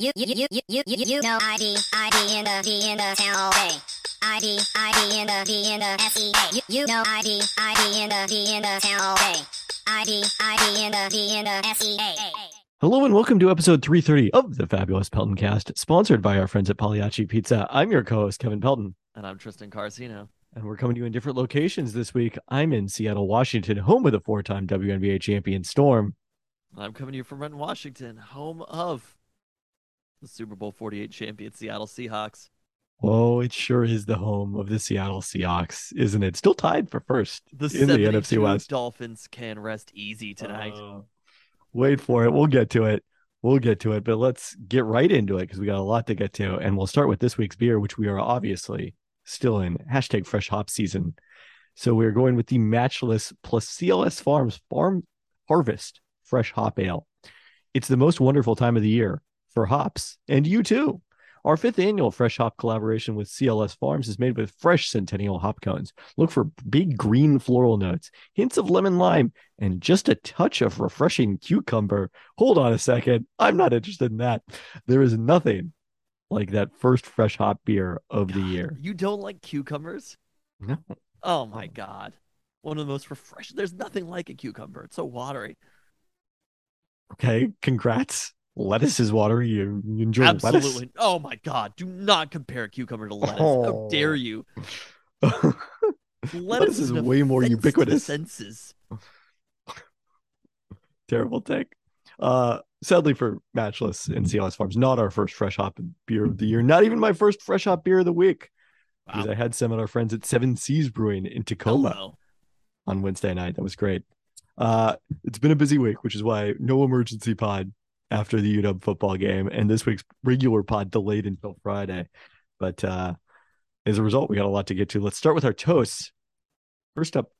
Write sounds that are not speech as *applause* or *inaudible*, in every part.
You you you you you you you know ID ID in the D in the town all day. ID ID in the D in the SEA. You you know ID ID in the D in the town all day. ID ID in the D in the SEA. Hello and welcome to episode 330 of the Fabulous Peltoncast, sponsored by our friends at Pagliacci Pizza. I'm your co-host Kevin Pelton, And I'm Tristan Carcino. and we're coming to you in different locations this week. I'm in Seattle, Washington, home of the four-time WNBA champion Storm. I'm coming to you from Renton, Washington, home of the Super Bowl 48 champion Seattle Seahawks. Oh, it sure is the home of the Seattle Seahawks, isn't it? Still tied for first The in the NFC West. Dolphins can rest easy tonight. Uh, wait for it. We'll get to it. We'll get to it, but let's get right into it because we got a lot to get to. And we'll start with this week's beer, which we are obviously still in hashtag fresh hop season. So we're going with the matchless plus CLS Farms Farm Harvest Fresh Hop Ale. It's the most wonderful time of the year for hops, and you too. Our fifth annual Fresh Hop collaboration with CLS Farms is made with fresh Centennial hop cones. Look for big green floral notes, hints of lemon lime, and just a touch of refreshing cucumber. Hold on a second. I'm not interested in that. There is nothing like that first fresh hop beer of the year. You don't like cucumbers? No. Oh my god. One of the most refreshing. There's nothing like a cucumber. It's so watery. Okay, congrats. Lettuce is watery. You, you enjoy lettuce. Absolutely. Oh my god. Do not compare cucumber to lettuce. How Oh. dare you? *laughs* Lettuce, Lettuce is way more offense to the ubiquitous. senses. *laughs* Terrible take. Uh, sadly for Matchless and CLS Farms, not our first fresh hop beer of the year. Not even my first fresh hop beer of the week. Because I had some at our friends at Seven Seas Brewing in Tacoma. Hello. on Wednesday night. That was great. Uh, it's been a busy week, which is why no emergency pod after the UW football game, and this week's regular pod delayed until Friday. But uh, as a result, we got a lot to get to. Let's start with our toasts. First up,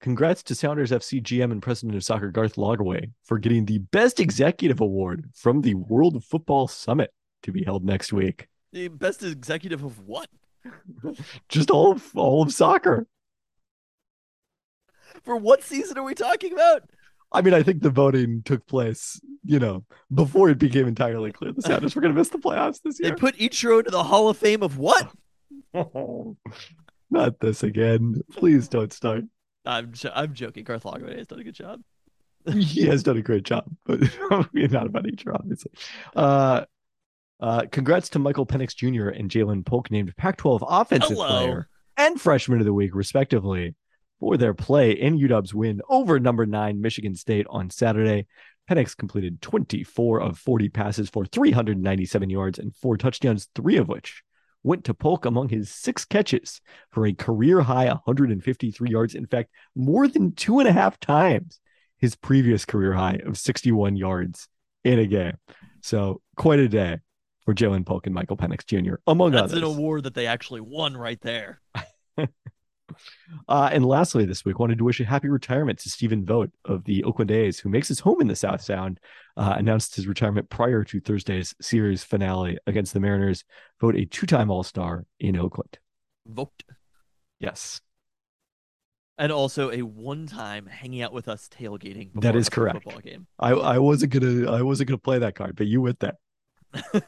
congrats to Sounders FC GM and President of Soccer Garth Lagerwey for getting the Best Executive Award from the World Football Summit to be held next week. The best executive of what? *laughs* Just all of all of soccer. For what season are we talking about? I mean, I think the voting took place, you know, before it became entirely clear the Sounders were going to miss the playoffs this year. They put Ichiro into the Hall of Fame of what? *laughs* Not this again. Please don't start. I'm jo- I'm joking. Garth Lagerwey has done a good job. *laughs* He has done a great job, but *laughs* not about each other, obviously. Uh, uh, congrats to Michael Penix Jr. and Ja'Lynn Polk named Pac-12 Offensive Hello. Player and Freshman of the Week, respectively, for their play in UW's win over number nine Michigan State on Saturday. Penix completed 24 of 40 passes for 397 yards and four touchdowns, three of which went to Polk among his six catches for a career high 153 yards. In fact, more than two and a half times his previous career high of 61 yards in a game. So quite a day for Ja'Lynn Polk and Michael Penix Jr. among That's others. That's an award that they actually won right there. *laughs* Uh, and lastly, this week, wanted to wish a happy retirement to Stephen Vogt of the Oakland A's, who makes his home in the South Sound. Uh, announced his retirement prior to Thursday's series finale against the Mariners. Vogt, a two-time All-Star in Oakland. Vote. Yes, And also a one-time hanging out with us tailgating. That is correct. Football game. I, I wasn't gonna I wasn't gonna play that card, but you went there. *laughs*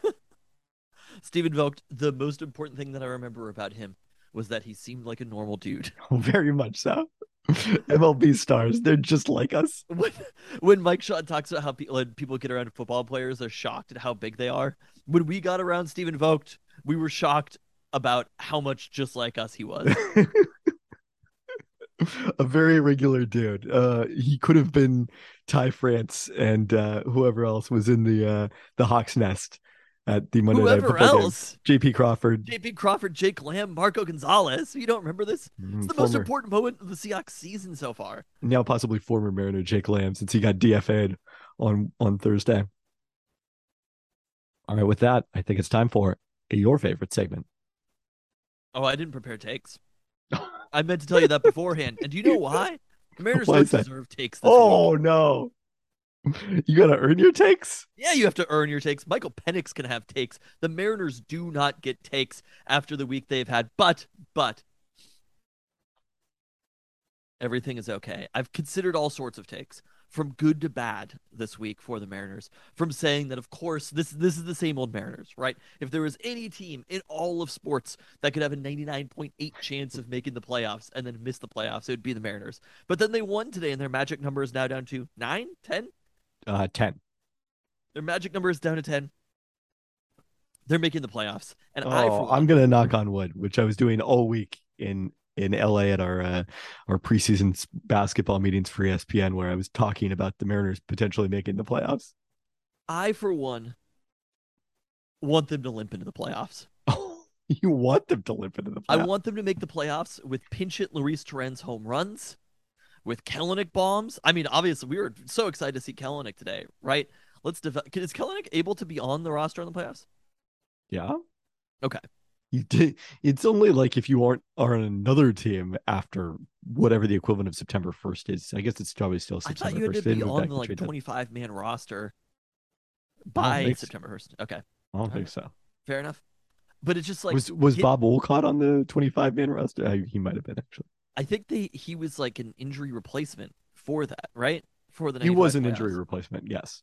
Stephen Vogt. The most important thing that I remember about him was that he seemed like a normal dude. *laughs* Very much so. *laughs* MLB stars, they're just like us. *laughs* When, when Mike Shaw talks about how people, people get around football players, they're shocked at how big they are. When we got around Stephen Vogt, we were shocked about how much just like us he was. a very regular dude. Uh, he could have been Ty France and uh, whoever else was in the uh, the Hawks nest at the Monday Night Whoever game. else, J.P. Crawford, J.P. Crawford, Jake Lamb, Marco Gonzalez. You don't remember this? mm, It's the most important moment of the Seahawks season so far. now possibly former Mariner Jake Lamb, since he got DFA'd on on Thursday. All right, with that, I think it's time for your favorite segment. Oh, I didn't prepare takes. I meant to tell you that beforehand. And do you know *laughs* why? The Mariners Why don't deserve takes this week. Oh no, *laughs* you gotta earn your takes. Yeah, you have to earn your takes. Michael Penix can have takes. The Mariners do not get takes after the week they've had. But, but, everything is okay. I've considered all sorts of takes. from good to bad this week for the Mariners. From saying that, of course, this this is the same old Mariners, right? If there was any team in all of sports that could have a 99.8 chance of making the playoffs and then miss the playoffs, it would be the Mariners. But then they won today, and their magic number is now down to nine, ten. Uh, ten. Their magic number is down to ten. They're making the playoffs, and I, for Oh, one, I'm gonna knock on wood, which I was doing all week in in LA at our uh, our preseason basketball meetings for ESPN, where I was talking about the Mariners potentially making the playoffs. I for one want them to limp into the playoffs. *laughs* you want them to limp into the playoffs? I want them to make the playoffs with pinch it Luis Torrens home runs, with Kelenic bombs. I mean, obviously, we were so excited to see Kelenic today, right? Let's develop. Is Kelenic able to be on the roster in the playoffs? Yeah. Okay. You did. It's only like if you aren't are on another team after whatever the equivalent of September first is. I guess it's probably still I thought you had first. to be on the like 25 man roster by. September 1st. Okay, I don't think so. fair enough. But it's just like was was get- Bob Wolcott on the twenty five man roster? Uh, he might have been actually. I think they he was like an injury replacement for that, right? For the He was an 95 injury replacement. Yes.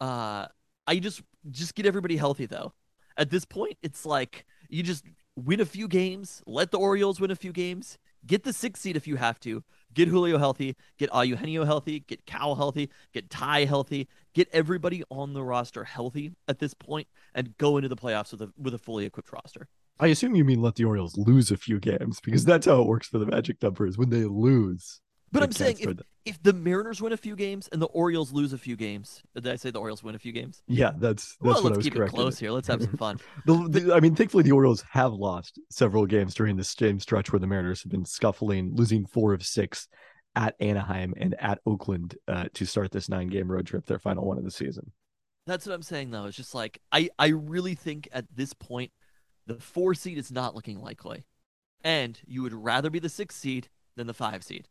Uh, I just just get everybody healthy though. At this point, it's like you just win a few games, let the Orioles win a few games, get the sixth seed if you have to, get Julio healthy, get Eugenio healthy, get Cal healthy, get Ty healthy, get everybody on the roster healthy at this point, and go into the playoffs with a with a fully equipped roster. I assume you mean let the Orioles lose a few games because that's how it works for the Magic numbers. When they lose, But I'm saying if, the- if the Mariners win a few games and the Orioles lose a few games, did I say the Orioles win a few games? yeah, that's that's well, what I was saying. Well, let's keep it close here. Let's have some fun. *laughs* The, the- I mean, thankfully, the Orioles have lost several games during this same stretch where the Mariners have been scuffling, losing four of six at Anaheim and at Oakland uh, to start this nine game road trip, their final one of the season. That's what I'm saying though. It's just like I I really think at this point the four seed is not looking likely, and you would rather be the six seed than the five seed.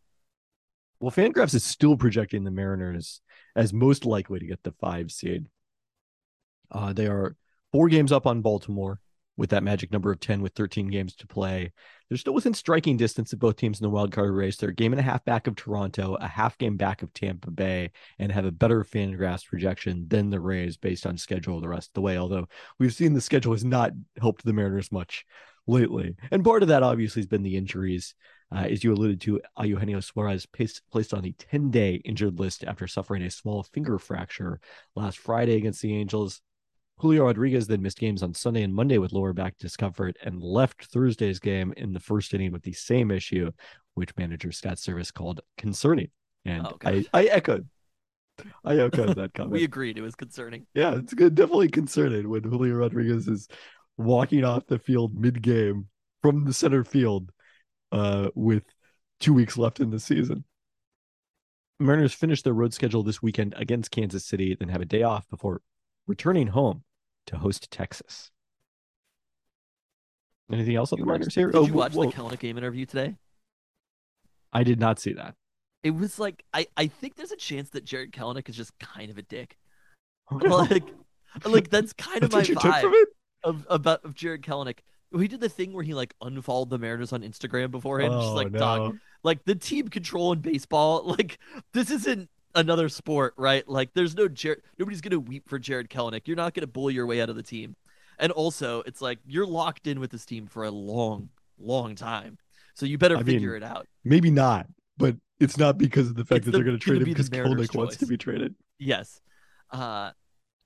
Well, Fangraphs is still projecting the Mariners as most likely to get the five seed. Uh, they are four games up on Baltimore with that magic number of 10 with 13 games to play. They're still within striking distance of both teams in the wild card race. They're a game and a half back of Toronto, a half game back of Tampa Bay, and have a better Fangraphs projection than the Rays based on schedule the rest of the way. Although we've seen the schedule has not helped the Mariners much lately. And part of that obviously has been the injuries. Uh, as you alluded to, Eugenio Suarez placed, placed on the 10 day injured list after suffering a small finger fracture last Friday against the Angels. Julio Rodriguez then missed games on Sunday and Monday with lower back discomfort and left Thursday's game in the first inning with the same issue, which manager Scott Servais called concerning. And Oh, I. I echoed. I echoed that *laughs* comment. We agreed it was concerning. Yeah, it's good. Definitely concerning when Julio Rodriguez is walking off the field mid game from the center field uh, with two weeks left in the season. Mariners finish their road schedule this weekend against Kansas City, then have a day off before returning home to host Texas. Anything else on You the watched- Mariners here? Did Oh, you watch whoa, the Kelenic game interview today? I did not see that. It was like I I think there's a chance that Jarred Kelenic is just kind of a dick. Oh, *laughs* no. Like like that's kind That's of my what you vibe. from it? of about of Jarred Kelenic. He did the thing where he like unfollowed the Mariners on Instagram beforehand. just Oh, like no. dog, like the team control in baseball. *laughs* Like this isn't another sport, right? Like there's no Jared. Nobody's gonna weep for Jarred Kelenic. You're not gonna bully your way out of the team. And also, it's like you're locked in with this team for a long, long time. So you better I figure mean, it out. Maybe not, but it's not because of the fact It's that the- they're going to trade him because Kelenic wants to be traded. Yes. Uh,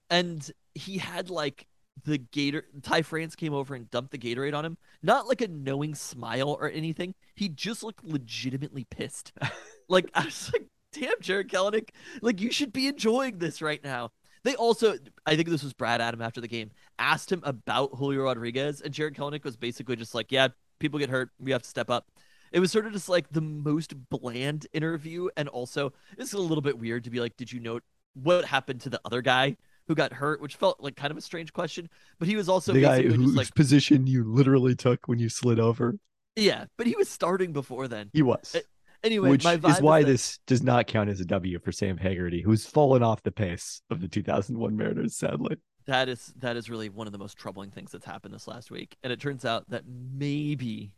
and he had like the Gator. Ty France came over and dumped the Gatorade on him. Not like a knowing smile or anything. He just looked legitimately pissed. *laughs* like I was like, damn, Jarred Kelenic, like you should be enjoying this right now. They also, I think this was Brad Adam after the game, asked him about Julio Rodriguez, and Jarred Kelenic was basically just like, yeah, people get hurt, we have to step up. It was sort of just like the most bland interview, and also it's a little bit weird to be like, did you note what happened to the other guy who got hurt? Which felt like kind of a strange question, but he was also the guy whose just like, position you literally took when you slid over. yeah, but he was starting before then. He was. Uh, Anyway, Which is why that- this does not count as a W for Sam Haggerty, who's fallen off the pace of the 2001 Mariners, sadly. That is that is really one of the most troubling things that's happened this last week. And it turns out that maybe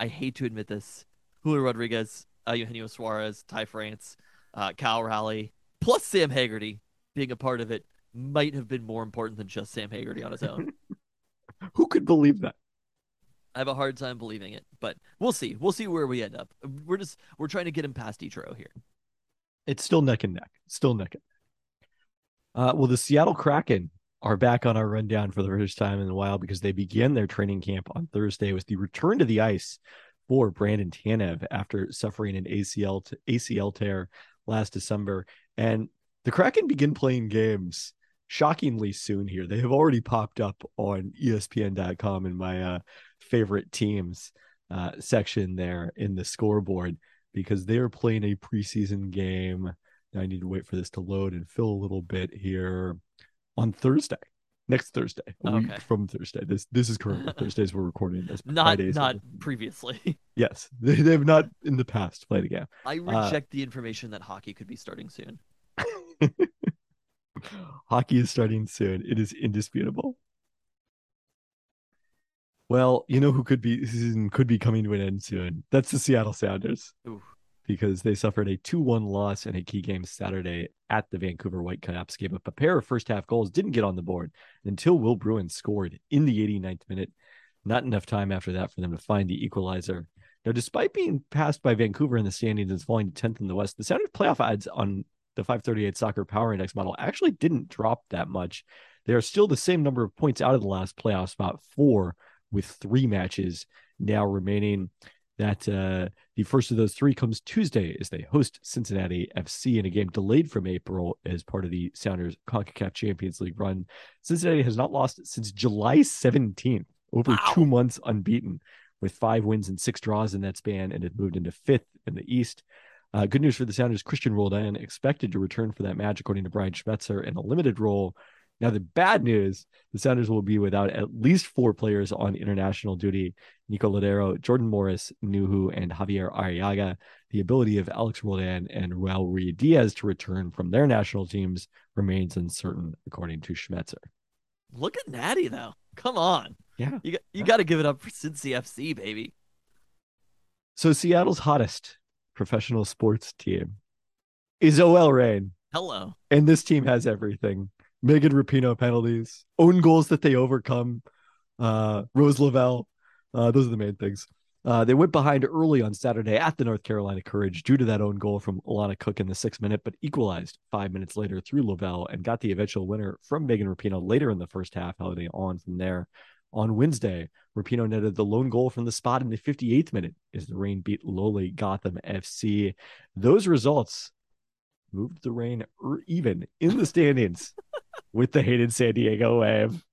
I hate to admit this, Julio Rodriguez, uh, Eugenio Suarez, Ty France, uh, Cal Raleigh, plus Sam Haggerty being a part of it might have been more important than just Sam Haggerty on his own. *laughs* Who could believe that? I have a hard time believing it, but we'll see. We'll see where we end up. We're just we're trying to get him past Etro here. It's still neck and neck. Still neck and neck. Uh, well, the Seattle Kraken are back on our rundown for the first time in a while because they began their training camp on Thursday with the return to the ice for Brandon Tanev after suffering an ACL t- ACL tear last December. And the Kraken begin playing games shockingly soon here. They have already popped up on ESPN.com in my uh, favorite teams uh, section there in the scoreboard because they are playing a preseason game. I need to wait for this to load and fill a little bit here on Thursday. Next Thursday, Okay. week from Thursday. This this is currently *laughs* Thursdays we're recording this. Not not previously. *laughs* Yes, they, they have not in the past played a game. I Uh, reject the information that hockey could be starting soon. *laughs* Hockey is starting soon. It is indisputable. Well, you know who could be season could be coming to an end soon. That's the Seattle Sounders. Oof. Because they suffered a 2-1 loss in a key game Saturday at the Vancouver Whitecaps. Gave up a pair of first half goals, didn't get on the board until Will Bruin scored in the 89th minute. Not enough time after that for them to find the equalizer. Now, despite being passed by Vancouver in the standings and falling to 10th in the West, the Sounders playoff odds on the 538 soccer power index model actually didn't drop that much. They are still the same number of points out of the last playoff spot, four with three matches now remaining. That uh, the first of those three comes Tuesday as they host Cincinnati FC in a game delayed from April as part of the Sounders CONCACAF Champions League run. Cincinnati has not lost since July 17th, over Wow. two months unbeaten, with five wins and six draws in that span, and it moved into fifth in the East. Uh, good news for the Sounders. Christian Roldan expected to return for that match, according to Brian Schmetzer, in a limited role. Now, the bad news the Sounders will be without at least four players on international duty Nico Lodeiro, Jordan Morris, Nouhou, and Xavier Arreaga. The ability of Alex Roldan and Raul Ruidiaz to return from their national teams remains uncertain, according to Schmetzer. Look at Natty though. Come on. Yeah. You got you got to give it up for Cincy FC, baby. So, Seattle's hottest professional sports team is OL Reign. Hello. and this team has everything. Megan Rapinoe penalties, own goals that they overcome, uh, Rose Lavelle. Uh, those are the main things. Uh, they went behind early on Saturday at the North Carolina Courage due to that own goal from Alana Cook in the sixth minute, but equalized five minutes later through Lavelle and got the eventual winner from Megan Rapinoe later in the first half, heading on from there. On Wednesday, Rapinoe netted the lone goal from the spot in the 58th minute as the Reign beat lowly Gotham FC. Those results moved the Reign or even in the standings *laughs* with the hated San Diego Wave.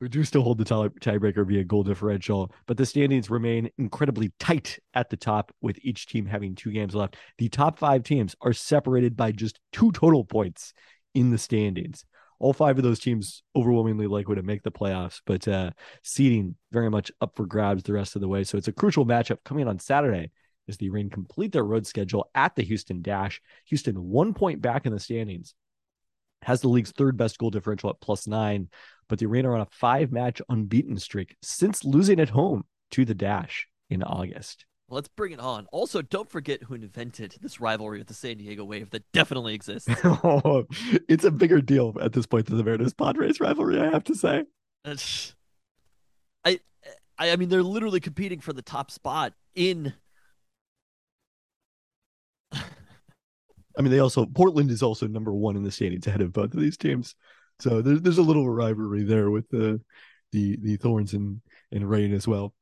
We do still hold the tie- tiebreaker via goal differential, but the standings remain incredibly tight at the top, with each team having two games left. The top five teams are separated by just two total points in the standings. All five of those teams overwhelmingly likely to make the playoffs, but uh, seeding very much up for grabs the rest of the way. So it's a crucial matchup coming on Saturday as the Reign complete their road schedule at the Houston Dash. Houston one point back in the standings, has the league's third best goal differential at plus nine, but the Reign are on a five match unbeaten streak since losing at home to the Dash in August. Let's bring it on. Also, don't forget who invented this rivalry with the San Diego Wave that definitely exists. *laughs* Oh, it's a bigger deal at this point than the Mariners Padres rivalry, I have to say. I, I, I mean, they're literally competing for the top spot in. I mean, they also Portland is also number one in the standings ahead of both of these teams. So there's there's a little rivalry there with the the the Thorns and and Reign as well.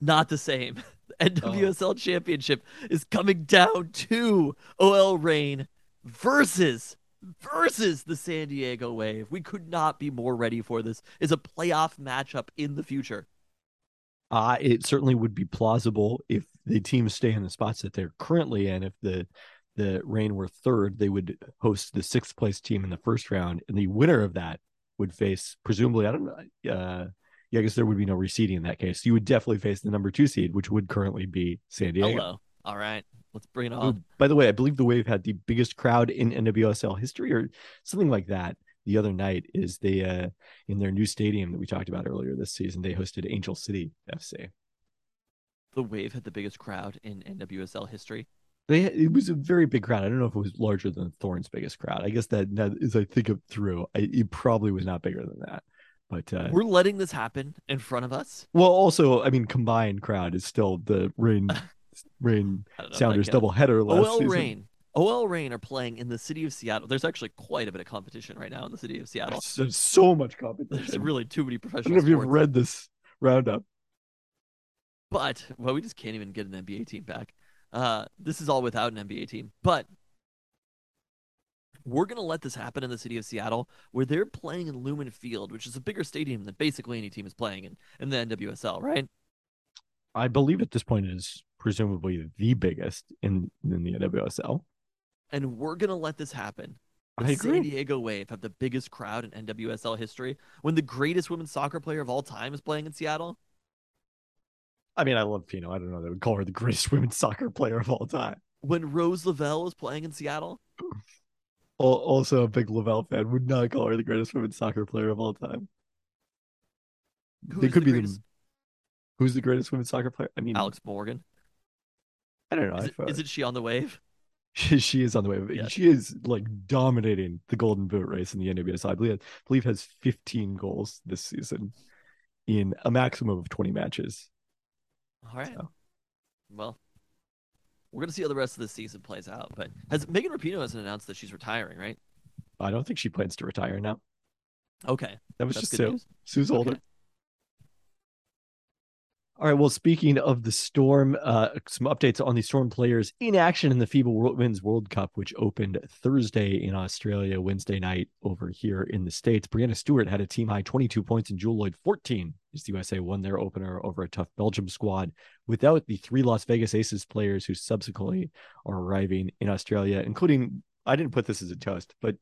Not the same. *laughs* The NWSL championship is coming down to OL Reign versus versus the San Diego Wave. We could not be more ready for this. Is a playoff matchup in the future. Uh, it certainly would be plausible if the teams stay in the spots that they're currently in. If the the Reign were third, they would host the sixth place team in the first round, and the winner of that would face presumably I don't know. Uh, yeah, I guess there would be no reseeding in that case. You would definitely face the number two seed, which would currently be San Diego. Hello. All right. Let's bring it on. by the way, I believe the Wave had the biggest crowd in NWSL history, or something like that. The other night is they uh, in their new stadium that we talked about earlier this season. They hosted Angel City FC. The Wave had the biggest crowd in NWSL history. They it was a very big crowd. I don't know if it was larger than Thorn's biggest crowd. I guess that, that as I think of through, I, it probably was not bigger than that. But uh, We're letting this happen in front of us. well, also, I mean, combined crowd is still the Reign *laughs* Reign I don't know if that Sounders double header last OL season. Reign. OL Reign are playing in the city of Seattle. There's actually quite a bit of competition right now in the city of Seattle. There's, so much competition. There's really too many I don't professional know if you've read this roundup. But well, we just can't even get an NBA team back. Uh, this is all without an NBA team. But we're gonna let this happen in the city of Seattle, where they're playing in Lumen Field, which is a bigger stadium than basically any team is playing in in the NWSL, right? I believe at this point it is presumably the biggest in in the NWSL. And we're gonna let this happen. The San. Diego Wave have the biggest crowd in NWSL history when the greatest women's soccer player of all time is playing in Seattle. I mean, I love Pino. I don't know. They would call her the greatest *laughs* women's soccer player of all time. When Rose Lavelle is playing in Seattle. Also, a big Lavelle fan would not call her the greatest women's soccer player of all time. Who they could the be greatest? the who's the greatest women's soccer player. I mean, Alex Morgan. I don't know. Is I it, thought- isn't she on the wave? she, she is on the wave. Yes. She is like dominating the Golden Boot race in the NWSL. I believe, I believe has 15 goals this season in a maximum of 20 matches. All right. So. Well, we're gonna see how the rest of the season plays out. But has Megan Rapinoe hasn't announced that she's retiring, right? I don't think she plans to retire now. Okay, That was that's just Sue. news. Sue's older. All right. Well, speaking of the Storm, uh, some updates on the Storm players in action in the FIBA World, Women's World Cup, which opened Thursday in Australia, Wednesday night over here in the States. Breanna Stewart had a team high 22 points and Jewell Loyd 14 as the USA won their opener over a tough Belgium squad without the three Las Vegas Aces players who subsequently are arriving in Australia, including, I didn't put this as a toast, but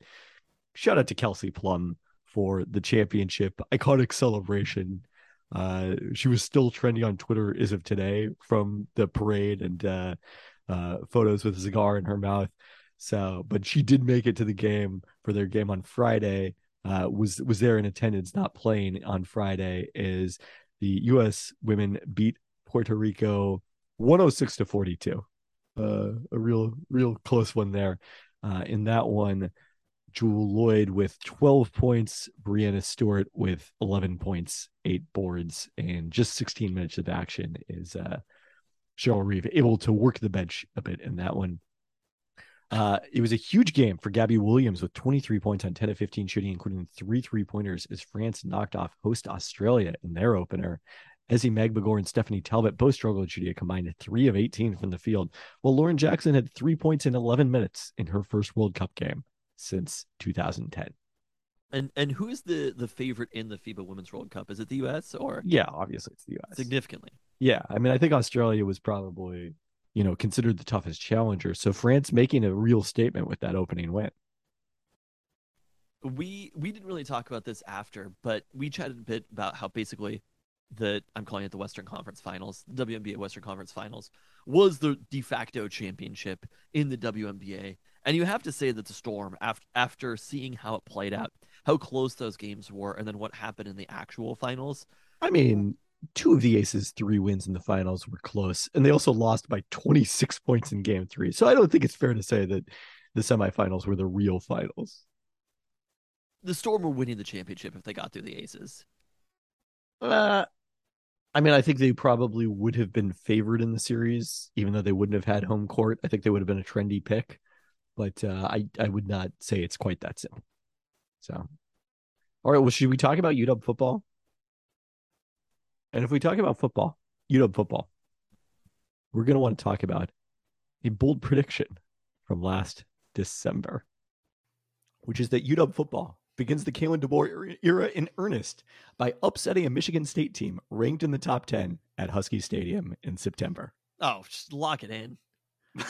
shout out to Kelsey Plum for the championship iconic celebration. Uh, she was still trending on Twitter as of today from the parade and uh, uh, photos with a cigar in her mouth. So, but she did make it to the game for their game on Friday. Uh, was was there in attendance, not playing on Friday. As the U.S. women beat Puerto Rico 106 to 42. Uh, a real real close one there. Uh, in that one, Jewell Loyd with 12 points, Breanna Stewart with 11 points, eight boards, and just 16 minutes of action is uh, Cheryl Reeve able to work the bench a bit in that one. Uh, it was a huge game for Gabby Williams with 23 points on 10 of 15 shooting, including three three pointers as France knocked off host Australia in their opener. Ezi Magbegor and Stephanie Talbot both struggled shooting a combined three of 18 from the field, while Lauren Jackson had three points in 11 minutes in her first World Cup game since 2010. And and who is the the favorite in the FIBA Women's World Cup? Is it the U.S. or Yeah, obviously it's the US. significantly? Yeah, I mean, I think Australia was probably, you know, considered the toughest challenger. So France making a real statement with that opening win. we we didn't really talk about this after, but we chatted a bit about how basically the I'm calling it the Western Conference Finals, WNBA Western Conference Finals, was the de facto championship in the WNBA. And you have to say that the Storm, after after seeing how it played out, how close those games were, and then what happened in the actual finals, I mean, two of the Aces' three wins in the finals were close, and they also lost by 26 points in game three. So I don't think it's fair to say that the semifinals were the real finals. the Storm were winning the championship if they got through the Aces. Uh, I mean, I think they probably would have been favored in the series, even though they wouldn't have had home court. I think they would have been a trendy pick, but uh, I I would not say it's quite that simple. So, all right. Well, should we talk about UW football? And if we talk about football, UW football, we're going to want to talk about a bold prediction from last December, which is that UW football begins the Kalen DeBoer era in earnest by upsetting a Michigan State team ranked in the top 10 at Husky Stadium in September. Oh, just lock it in. *laughs*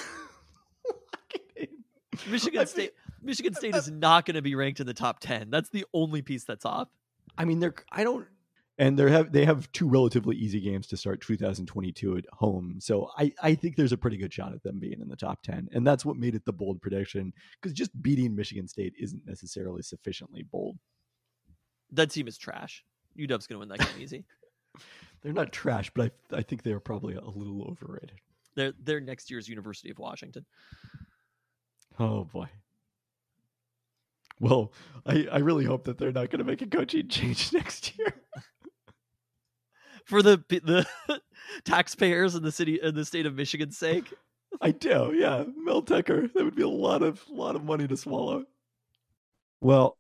Lock it in. Michigan I State mean- Michigan State is not going to be ranked in the top 10. That's the only piece that's off. I mean, they're I don't and they have they have two relatively easy games to start 2022 at home. So I I think there's a pretty good shot at them being in the top 10. And that's what made it the bold prediction because just beating Michigan State isn't necessarily sufficiently bold. That team is trash. UW's going to win that game easy. *laughs* They're not trash, but I I think they're probably a little overrated. They're they're next year's University of Washington. Oh boy. Well, I, I really hope that they're not going to make a coaching *laughs* change next year. For the the *laughs* taxpayers in the city in the state of Michigan's sake. I do, yeah. Mel Tucker. That would be a lot of lot of money to swallow. Well,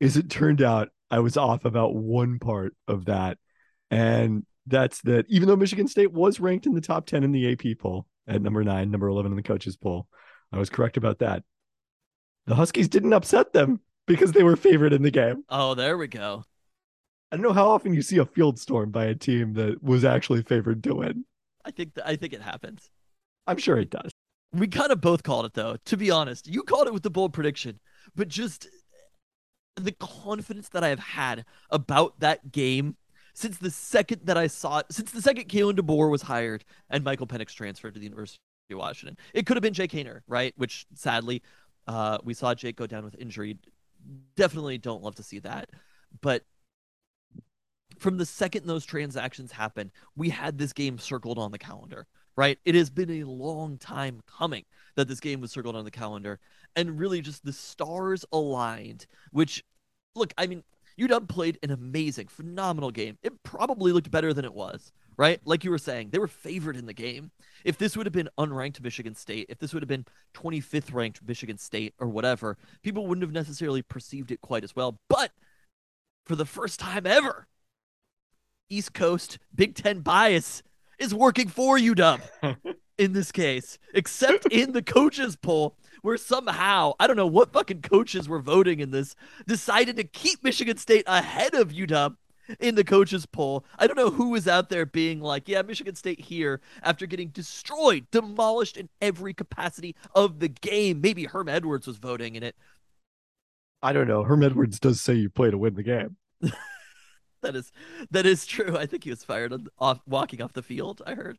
as it turned out, I was off about one part of that. And that's that even though Michigan State was ranked in the top 10 in the AP poll at number nine, number 11 in the coaches poll, I was correct about that. The Huskies didn't upset them because they were favored in the game. Oh, there we go. I don't know how often you see a field storm by a team that was actually favored to win. I think th- I think it happens. I'm sure it does. We kind of both called it though. To be honest, you called it with the bold prediction, but just the confidence that I have had about that game since the second that I saw it, since the second Kalen DeBoer was hired and Michael Penix transferred to the University Washington. It could have been Jake Haener, right? Which sadly, uh, we saw Jake go down with injury. Definitely don't love to see that. But from the second those transactions happened, we had this game circled on the calendar, right? It has been a long time coming that this game was circled on the calendar. And really just the stars aligned, which, look, I mean, UW played an amazing, phenomenal game. It probably looked better than it was, right? Like you were saying, they were favored in the game. If this would have been unranked Michigan State, if this would have been 25th ranked Michigan State or whatever, people wouldn't have necessarily perceived it quite as well. But for the first time ever, East Coast Big Ten bias is working for UW *laughs* in this case, except in the coaches poll where somehow, I don't know what fucking coaches were voting in this, decided to keep Michigan State ahead of UW in the coaches poll. I don't know who was out there being like, yeah, Michigan State here after getting destroyed, demolished in every capacity of the game. Maybe Herm Edwards was voting in it. I don't know. Herm Edwards does say you play to win the game. *laughs* that is that is true. I think he was fired on, off walking off the field. I heard.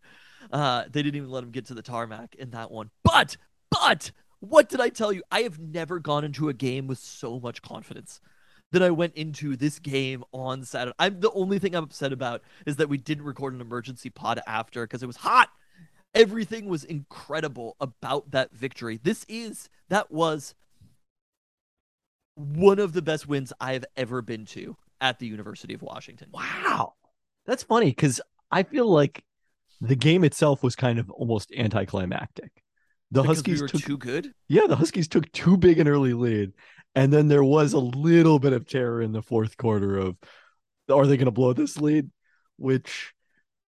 Uh, they didn't even let him get to the tarmac in that one. But but what did I tell you? I have never gone into a game with so much confidence that I went into this game on Saturday. I'm the only thing I'm upset about is that we didn't record an emergency pod after because it was hot. Everything was incredible about that victory. This is that was one of the best wins I have ever been to at the University of Washington. Wow. That's funny because I feel like the game itself was kind of almost anticlimactic. The Because Huskies we were took too good. yeah, the Huskies took too big an early lead, and then there was a little bit of terror in the fourth quarter of are they going to blow this lead, which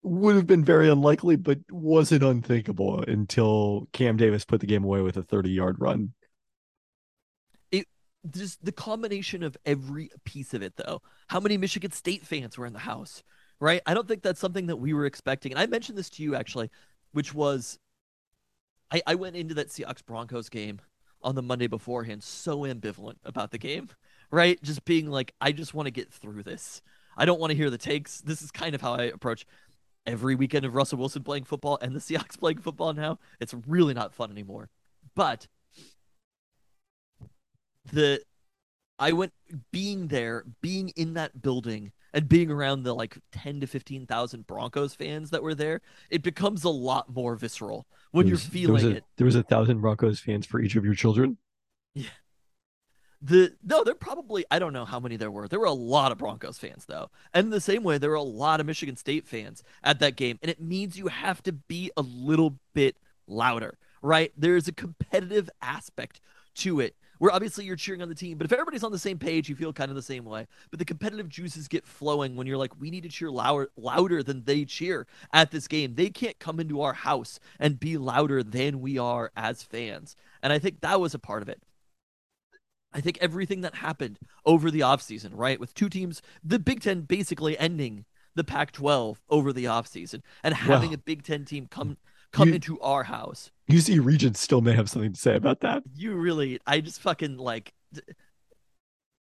would have been very unlikely, but wasn't unthinkable until Cam Davis put the game away with a 30 yard run. It just the combination of every piece of it though. How many michigan state fans were in the house right? I don't think that's something that we were expecting. And i mentioned this to you actually which was i, I went into that seahawks broncos game on the monday beforehand so ambivalent about the game right? Just being like i just want to get through this. I don't want to hear the takes. This is kind of how i approach every weekend of russell wilson playing football and the seahawks *laughs* playing football now. It's really not fun anymore. But the I went being there, being in that building, and being around the like ten to fifteen thousand Broncos fans that were there. It becomes a lot more visceral when There you're was- there feeling a, it. There was a thousand Broncos fans for each of your children. Yeah. The no, there probably I don't know how many there were. There were a lot of Broncos fans though, and in the same way, there were a lot of Michigan State fans at that game, and it means you have to be a little bit louder, right? There's a competitive aspect to it where obviously you're cheering on the team, but if everybody's on the same page, you feel kind of the same way. But the competitive juices get flowing when you're like, we need to cheer louder, louder than they cheer at this game. They can't come into our house and be louder than we are as fans, and I think that was a part of it. I think everything that happened over the offseason, right, with two teams, the Big Ten basically ending the Pac 12 over the offseason and having Well, a Big Ten team come come you- into our house. UC Regents still may have something to say about that. You really, I just fucking like,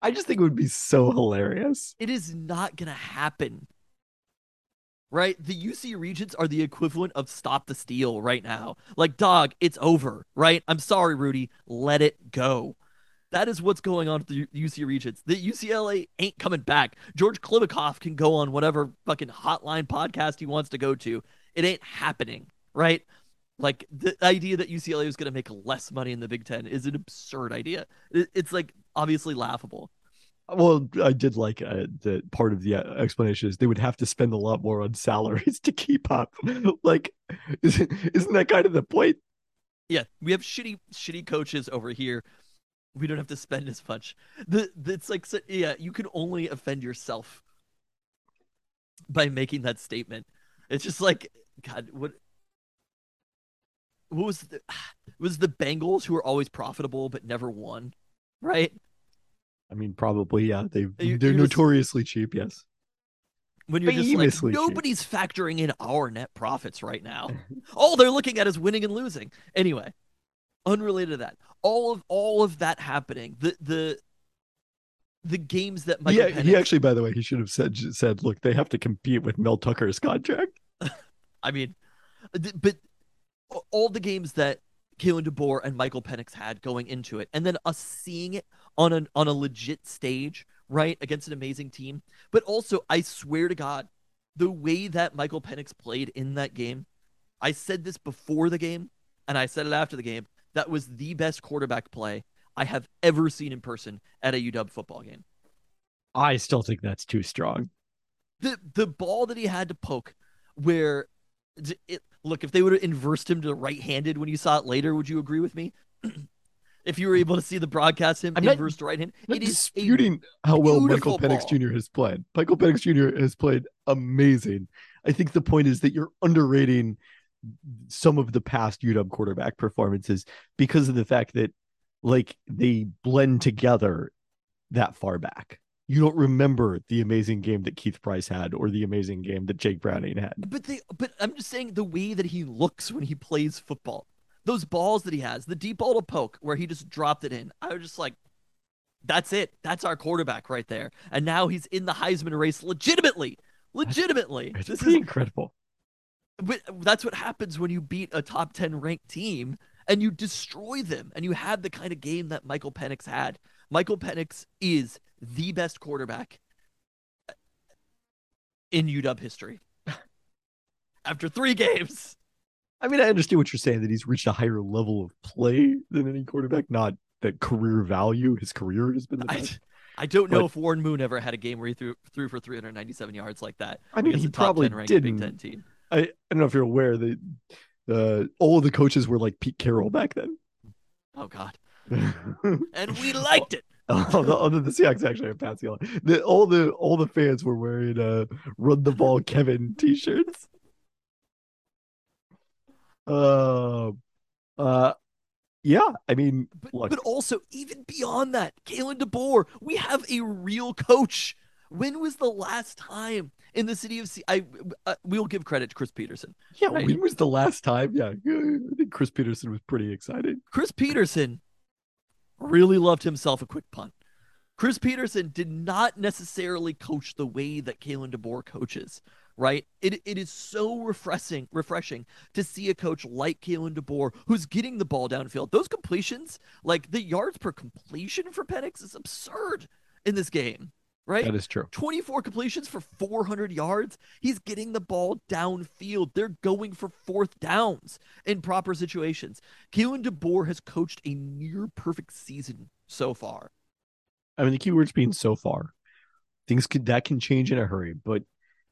I just think it would be so hilarious. it is not to happen. Right? The UC Regents are the equivalent of stop the steal right now. Like, dog, it's over, right? I'm sorry, Rudy. Let it go. That is what's going on with the UC Regents. The UCLA ain't coming back. George Kliavkoff can go on whatever fucking hotline podcast he wants to go to. It ain't happening, right? Like the idea that UCLA was going to make less money in the Big Ten is an absurd idea. It's like obviously laughable. Well, I did like uh, the part of the uh, explanation is they would have to spend a lot more on salaries *laughs* to keep up. like, isn't, isn't that kind of the point? Yeah, we have shitty shitty coaches over here. We don't have to spend as much. The, the it's like so- yeah, you can only offend yourself by making that statement. It's just like God, what what was the it *sighs* was the Bengals who were always profitable but never won, right? I mean, probably, yeah. They You- they're you're just- notoriously cheap, yes. When you're just Famously like cheap. nobody's factoring in our net profits right now. all they're looking at is winning and losing. Anyway, unrelated to that, all of all of that happening, the the the games that Michael yeah, Penix, he actually, by the way, he should have said said, look, they have to compete with Mel Tucker's contract. *laughs* I mean, but all the games that Kalen DeBoer and Michael Penix had going into it, and then us seeing it on an on a legit stage, right, against an amazing team. But also, I swear to God, the way that Michael Penix played in that game, I said this before the game, and I said it after the game. That was the best quarterback play I have ever seen in person at a UW football game. I still think that's too strong. the the ball that he had to poke where it, look if they would have inversed him to right-handed when you saw it later would you agree with me *clears throat* if you were able to see the broadcast him I'm not- inverse to right hand it is disputing how well Michael Penix ball. Jr. has played. Michael Penix Jr. has played amazing. I think the point is that you're underrating some of the past UW quarterback performances because of the fact that like they blend together that far back. You don't remember the amazing game that Keith Price had or the amazing game that Jake Browning had. but they but i'm just saying the way that he looks when he plays football those balls that he has the deep ball to poke where he just dropped it in i was just like that's it that's our quarterback right there and now he's in the heisman race legitimately legitimately It's this is incredible. but that's what happens when you beat a top 10 ranked team and you destroy them and you have the kind of game that Michael Penix had. Michael Penix is the best quarterback in UW history. *laughs* After three games. I mean, I understand what you're saying that he's reached a higher level of play than any quarterback, not that career value. His career has been the I, best. I don't know if Warren Moon ever had a game where he threw, threw for 397 yards like that. I mean, he probably 10 ranked didn't. Big Ten team. I, I don't know if you're aware that uh, all of the coaches were like Pete Carroll back then. Oh, God. *laughs* And we liked it. Although, although the Seahawks actually have on. The, all the all the fans were wearing uh run the ball Kevin t-shirts. Uh, uh yeah, I mean, But, look, but also, even beyond that, Kalen DeBoer, we have a real coach. When was the last time in the city of C? I uh, we'll give credit to Chris Petersen. yeah, right. when was the last time? Yeah, I think Chris Petersen was pretty excited. Chris Petersen really loved himself a quick punt. Chris Petersen did not necessarily coach the way that Kalen DeBoer coaches, right? It it is so refreshing, refreshing to see a coach like Kalen DeBoer who's getting the ball downfield. Those completions, like the yards per completion for Penix, is absurd in this game, right? That is true. 24 completions for 400 yards. He's getting the ball downfield. They're going for fourth downs in proper situations. Keelan DeBoer has coached a near perfect season so far. I mean, the key words being so far, things could that can change in a hurry. But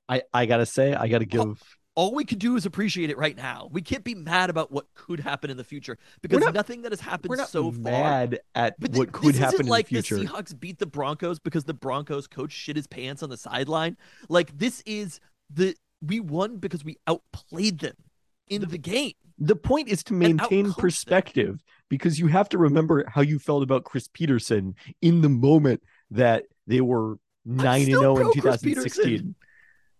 I I gotta say, I gotta give. All we can do is appreciate it right now. We can't be mad about what could happen in the future because not- nothing that has happened so far. mad at But what th- could happen in like the future. the Seahawks beat the Broncos because the Broncos coach shit his pants on the sideline. Like this is the we won because we outplayed them in the game. the point is to maintain outcoach them. perspective because you have to remember how you felt about Chris Petersen in the moment that they were nine and zero in 2016.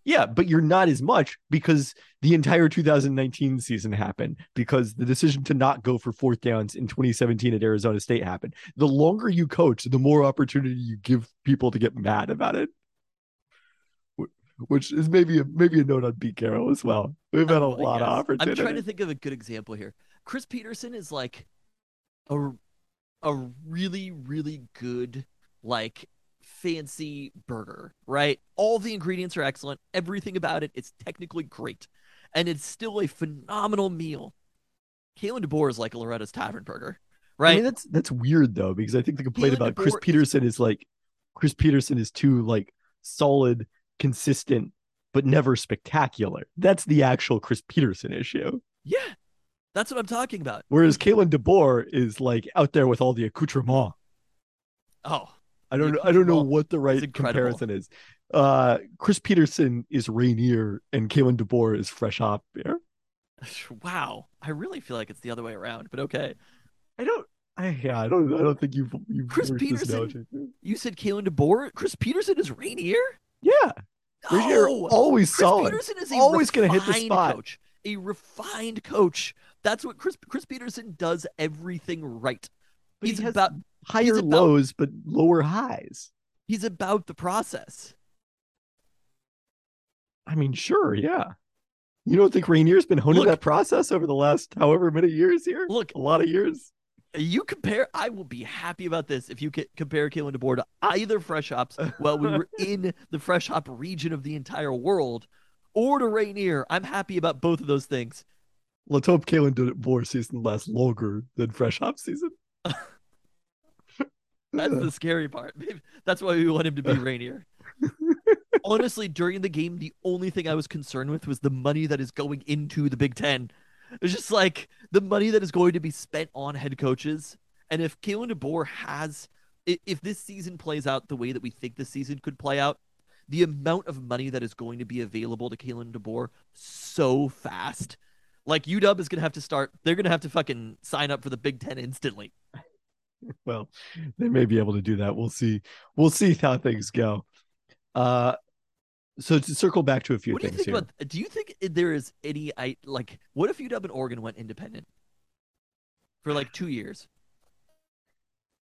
Yeah, but you're not as much because the entire 2019 season happened because the decision to not go for fourth downs in 2017 at Arizona State happened. The longer you coach, the more opportunity you give people to get mad about it. Which is maybe a maybe a note on Pete Carroll as well. We've had a Oh, lot of guess. opportunity. I'm trying to think of a good example here. Chris Petersen is like a a really really good like fancy burger, right? All the ingredients are excellent. Everything about it, it is technically great. And it's still a phenomenal meal. Kalen DeBoer is like Loretta's Tavern Burger, right? I mean, that's that's weird though, because I think the complaint Kalen about Chris DeBoer is- Petersen is like Chris Petersen is too like solid, consistent, but never spectacular. That's the actual Chris Petersen issue. yeah, that's what I'm talking about. Whereas Kalen DeBoer is like out there with all the accoutrement. Oh, I don't know. I don't know what the right comparison is. Uh, Chris Petersen is Rainier and Kalen DeBoer is Fresh Hop Beer. *laughs* wow. I really feel like it's the other way around, but okay. I don't. I yeah. I don't. I don't think you've you've Chris Petersen? You said Kalen DeBoer. Chris Petersen is Rainier. Yeah, Rainier No! always Chris solid. Petersen is a always gonna hit the spot. Coach, a refined coach. That's what Chris Chris Petersen does everything right. But he's he has about higher about- lows but lower highs. he's about the process. I mean, sure, yeah. You don't think Rainier's been honing Look- that process over the last however many years here? Look, a lot of years. You compare. I will be happy about this if you compare Kalen DeBoer to either Fresh Hops while we were *laughs* in the Fresh Hop region of the entire world, or to Rainier. I'm happy about both of those things. Let's hope Kalen DeBoer season lasts longer than Fresh Hop season. *laughs* That's the scary part. Maybe that's why we want him to be *laughs* Rainier. Honestly, during the game, the only thing I was concerned with was the money that is going into the Big Ten. It's just like the money that is going to be spent on head coaches. And if Kalen DeBoer has, if this season plays out the way that we think this season could play out, the amount of money that is going to be available to Kalen DeBoer so fast. Like UW is going to have to start, they're going to have to fucking sign up for the Big Ten instantly. *laughs* Well, they may be able to do that. We'll see. We'll see how things go. Uh so to circle back to a few What do you things think here. about? Do you think there is any? I like. What if UW and Oregon went independent for like two years?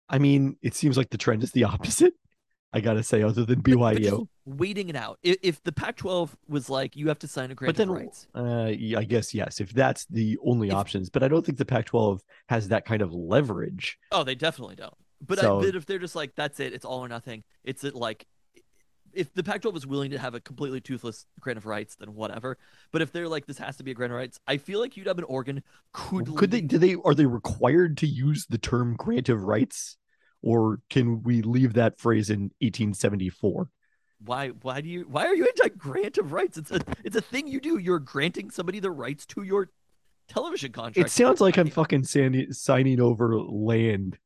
I mean, it seems like the trend is the opposite. I gotta say, other than BYU. waiting it out. If, if the Pac-12 was like, you have to sign a grant but then, of rights. uh, yeah, I guess yes, if that's the only If- options. But I don't think the Pac-12 has that kind of leverage. Oh, they definitely don't. But, So- I, but if they're just like, that's it, it's all or nothing. It's it like, if the Pac-12 is willing to have a completely toothless grant of rights, then whatever. But if they're like, this has to be a grant of rights, I feel like UW and Oregon could. Could they? Do they? Are they required to use the term grant of rights, or can we leave that phrase in 1874? Why? Why do you? Why are you anti grant of rights? It's a. It's a thing you do. You're granting somebody the rights to your television contract. It sounds like I'm fucking sandy, signing over land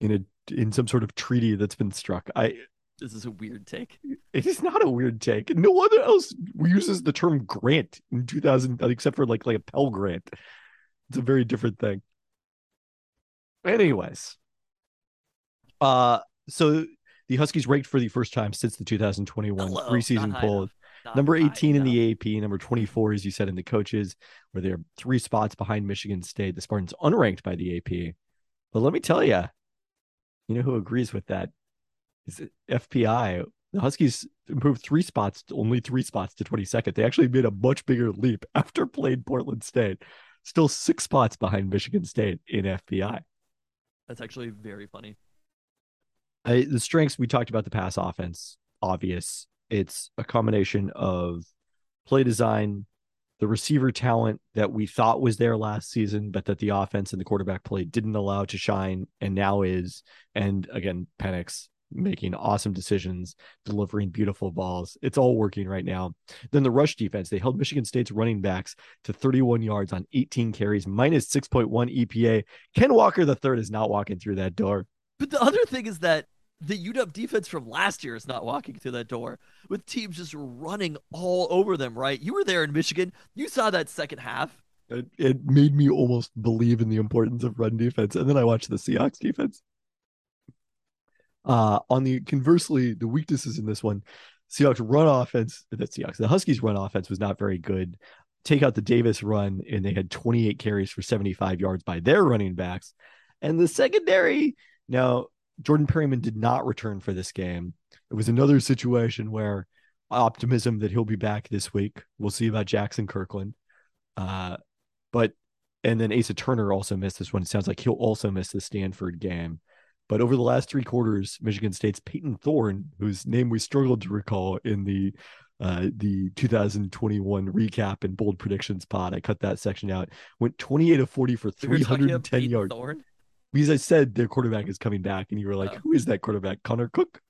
in a in some sort of treaty that's been struck. I This is a weird take. it is not a weird take. No one else uses the term grant in 2000 except for like like a Pell Grant. It's a very different thing. Anyways, uh, so the Huskies ranked for the first time since the 2021 Hello, preseason poll. Number high 18 in the AP, number 24, as you said, in the coaches, where they're three spots behind Michigan State. The Spartans unranked by the AP. But let me tell you, you know who agrees with that? Is FPI. The Huskies improved three spots, only three spots to 22nd. They actually made a much bigger leap *laughs* after playing Portland State. Still six spots behind Michigan State in FPI. That's actually very funny. I, the strengths we talked about the pass offense obvious. It's a combination of play design the receiver talent that we thought was there last season but that the offense and the quarterback play didn't allow to shine and now is. And again Penix making awesome decisions delivering beautiful balls. It's all working right now. Then the rush defense they held Michigan State's running backs to 31 yards on 18 carries minus 6.1 EPA Ken Walker the third is not walking through that door. But the other thing is that the UW defense from last year is not walking through that door with teams just running all over them, right? You were there in Michigan. You saw that second half. It, it made me almost believe in the importance of run defense. And then I watched the Seahawks defense. Uh, on the conversely, the weaknesses in this one, Seahawks run offense, the Seahawks, the Huskies run offense was not very good. Take out the Davis run, and they had 28 carries for 75 yards by their running backs. And the secondary, now Jordan Perryman did not return for this game. It was another situation where optimism that he'll be back this week. We'll see about Jackson Kirkland. Uh, but and then Asa Turner also missed this one. It sounds like he'll also miss the Stanford game. But over the last three quarters, Michigan State's Payton Thorne, whose name we struggled to recall in the uh, the 2021 recap and bold predictions pod. I cut that section out. Went 28 of 40 for We were talking 310 yards. Thorne. Because I said their quarterback is coming back, and you were like, Oh. "Who is that quarterback? Connor Cook."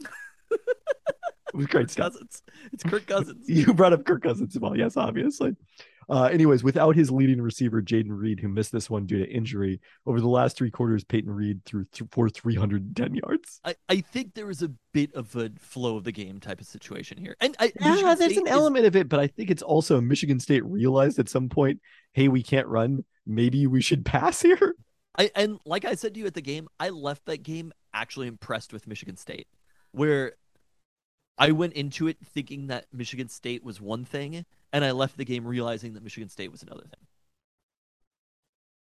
*laughs* it was great Kirk stuff. Cousins. It's Kirk Cousins. *laughs* You brought up Kirk Cousins. Well, yes, obviously. Uh, anyways, without his leading receiver, Jayden Reed, who missed this one due to injury, over the last three quarters, Peyton Reed threw th- for 310 yards. I, I think there was a bit of a flow of the game type of situation here. And I, Yeah, Michigan there's State an is- element of it, but I think it's also Michigan State realized at some point, hey, we can't run. Maybe we should *laughs* pass here. I and like I said to you at the game, I left that game actually impressed with Michigan State, where I went into it thinking that Michigan State was one thing, and I left the game realizing that Michigan State was another thing.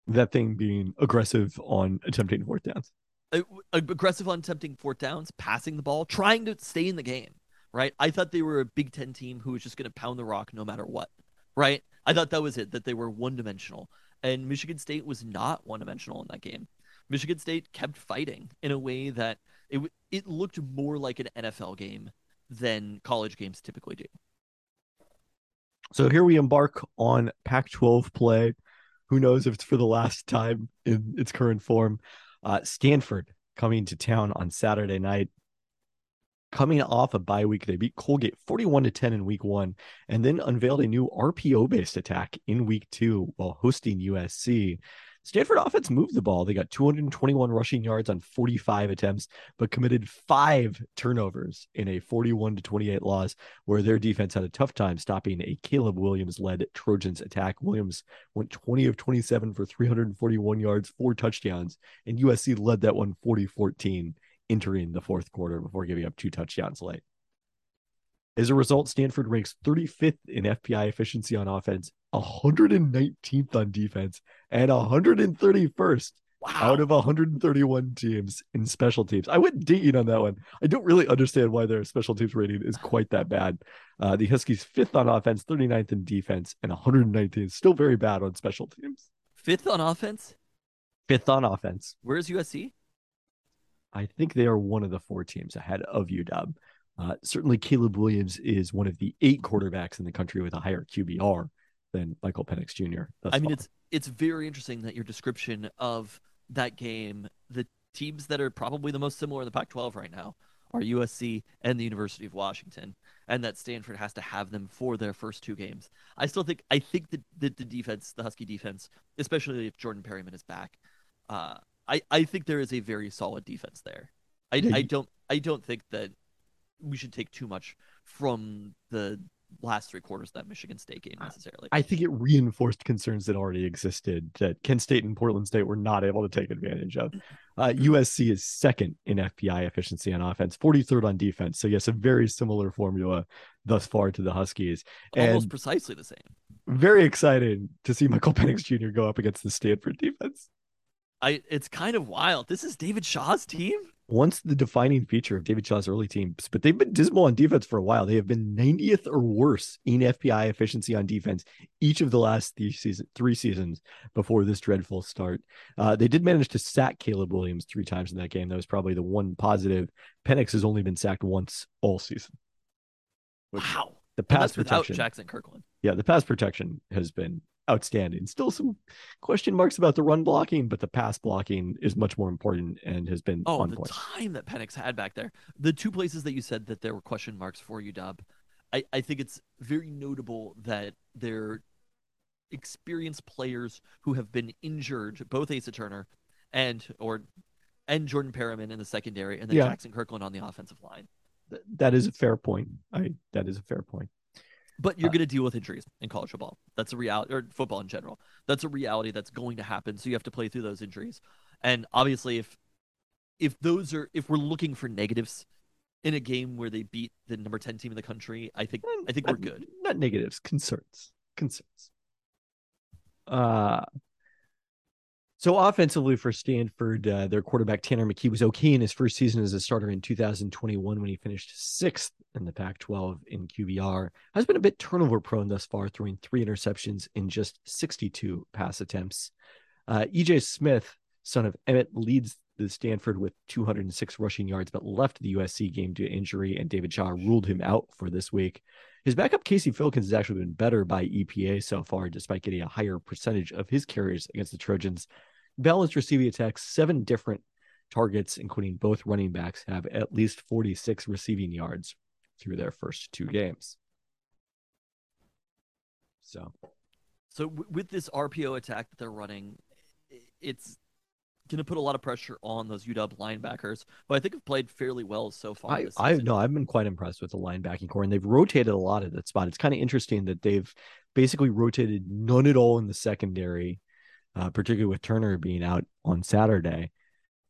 That thing being aggressive on attempting fourth downs. Aggressive on attempting fourth downs, passing the ball, trying to stay in the game. Right? I thought they were a Big Ten team who was just going to pound the rock no matter what. Right? I thought that was it. That they were one dimensional, and Michigan State was not one dimensional in that game. Michigan State kept fighting in a way that it it looked more like an NFL game than college games typically do. So here we embark on Pac 12 play. Who knows if it's for the last time in its current form? Uh, Stanford coming to town on Saturday night. Coming off a bye week, they beat Colgate 41 to 10 in week one, and then unveiled a new RPO based attack in week two while hosting USC. Stanford offense moved the ball. They got 221 rushing yards on 45 attempts, but committed five turnovers in a 41 to 28 loss where their defense had a tough time stopping a Caleb Williams led Trojans attack. Williams went 20 of 27 for 341 yards, four touchdowns, and USC led that one 40 14 entering the fourth quarter before giving up two touchdowns late. As a result, Stanford ranks 35th in FPI efficiency on offense, 119th on defense, and 131st Wow. out of 131 teams in special teams. I went digging on that one. I don't really understand why their special teams rating is quite that bad. Uh, the Huskies fifth on offense, 39th in defense, and 119th. Still very bad on special teams. Fifth on offense. Fifth on offense. Where's USC? I think they are one of the four teams ahead of UW. Uh, certainly, Caleb Williams is one of the eight quarterbacks in the country with a higher QBR than Michael Penix Jr. I mean, far. it's it's very interesting that your description of that game, the teams that are probably the most similar in the Pac-12 right now are USC and the University of Washington, and that Stanford has to have them for their first two games. I still think I think that the, the defense, the Husky defense, especially if Jordan Perryman is back, uh, I I think there is a very solid defense there. I, Yeah, I don't I don't think that we should take too much from the last three quarters of that Michigan State game necessarily. I think it reinforced concerns that already existed that Kent State and Portland State were not able to take advantage of. Uh, USC is second in FPI efficiency on offense, 43rd on defense. So, yes, a very similar formula thus far to the Huskies. And Almost precisely the same. very excited to see Michael Penix Jr. go up against the Stanford defense. I it's kind of wild. This is David Shaw's team. Once the defining feature of David Shaw's early teams, but they've been dismal on defense for a while. They have been 90th or worse in FPI efficiency on defense each of the last three, season, three seasons before this dreadful start. Uh, they did manage to sack Caleb Williams three times in that game. That was probably the one positive. Penix has only been sacked once all season. Wow. The pass without protection, Jackson Kirkland. yeah, the pass protection has been outstanding. Still some question marks about the run blocking, but the pass blocking is much more important and has been Oh, on the point. time that Penix had back there. The two places that you said that there were question marks for you, Dub. I, I think it's very notable that they're experienced players who have been injured, both Asa Turner and or and Jordan Perryman in the secondary, and then Yeah. Jackson Kirkland on the offensive line. Th- that is a fair point. I that is a fair point. But you're Uh, going to deal with injuries in college football. That's a reality, or football in general. That's a reality that's going to happen. So you have to play through those injuries. And obviously, if if those are if we're looking for negatives in a game where they beat the number ten team in the country, I think I think we're good. Not negatives, concerns. Concerns. Uh so offensively for Stanford, uh, their quarterback Tanner McKee was okay in his first season as a starter in 2021 when he finished sixth in the Pac-12 in QBR. Has been a bit turnover prone thus far, throwing three interceptions in just 62 pass attempts. Uh, EJ Smith, son of Emmett, leads the Stanford with 206 rushing yards, but left the USC game due to injury, and David Shaw ruled him out for this week. His backup, Casey Filkins, has actually been better by EPA so far, despite getting a higher percentage of his carries against the Trojans. Balanced receiving attacks, seven different targets, including both running backs, have at least 46 receiving yards through their first two games. So, So with this RPO attack that they're running, it's going to put a lot of pressure on those UW linebackers, who I think have played fairly well so far. I, I no, I've been quite impressed with the linebacking core, and they've rotated a lot at that spot. It's kind of interesting that they've basically rotated none at all in the secondary, uh, particularly with Turner being out on Saturday,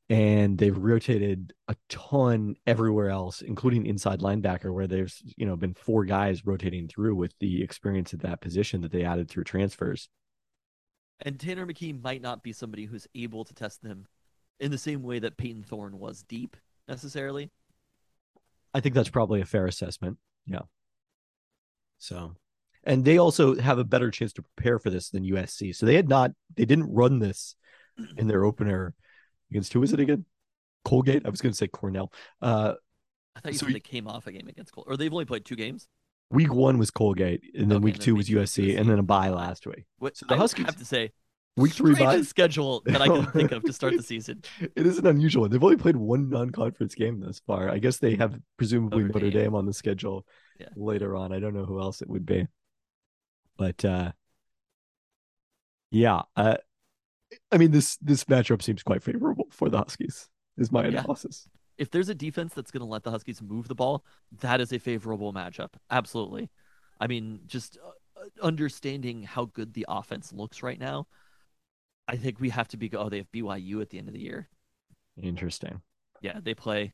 and they've rotated a ton everywhere else, including inside linebacker, where there's you know been four guys rotating through with the experience at that position that they added through transfers. And Tanner McKee might not be somebody who's able to test them in the same way that Payton Thorne was deep necessarily. I think that's probably a fair assessment. Yeah. So, and they also have a better chance to prepare for this than USC. So they had not, they didn't run this in their opener against who was it again? Colgate. I was going to say Cornell. Uh, I thought you So said y- they came off a game against Cole, or they've only played two games. week one was Colgate, and then Okay, week and then two was was USC, and then a bye last week. What So the I Huskies- have to say, Week three bye. schedule that I can think of to start the *laughs* season. It is an unusual one. They've only played one non-conference game thus far. I guess they have presumably Notre Notre Dame. Dame on the schedule Yeah. later on. I don't know who else it would be, but uh, yeah, uh, I mean this this matchup seems quite favorable for the Huskies. Is my Yeah. analysis. If there's a defense that's going to let the Huskies move the ball, that is a favorable matchup. Absolutely. I mean, just uh, understanding how good the offense looks right now, I think we have to be. Oh, they have BYU at the end of the year. Interesting. Yeah, they play.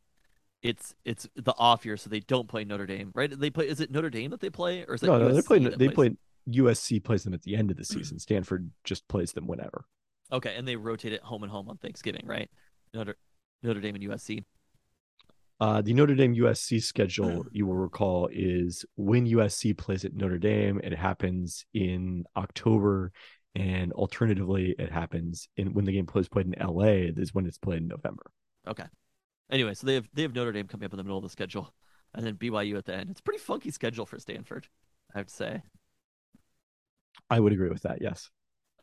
It's it's the off year, so they don't play Notre Dame, right? They play. Is it Notre Dame that they play, or is it No, no, they play. They plays- play. USC plays them at the end of the season. Stanford just plays them whenever. Okay, and they rotate it home and home on Thanksgiving, right? Notre Notre Dame and USC. Uh, the Notre Dame USC schedule, you will recall, is when USC plays at Notre Dame, it happens in October, and alternatively, it happens in when the game plays played in LA. Is when it's played in November. Okay. Anyway, so they have they have Notre Dame coming up in the middle of the schedule, and then BYU at the end. It's a pretty funky schedule for Stanford, I have to say. I would agree with that. Yes.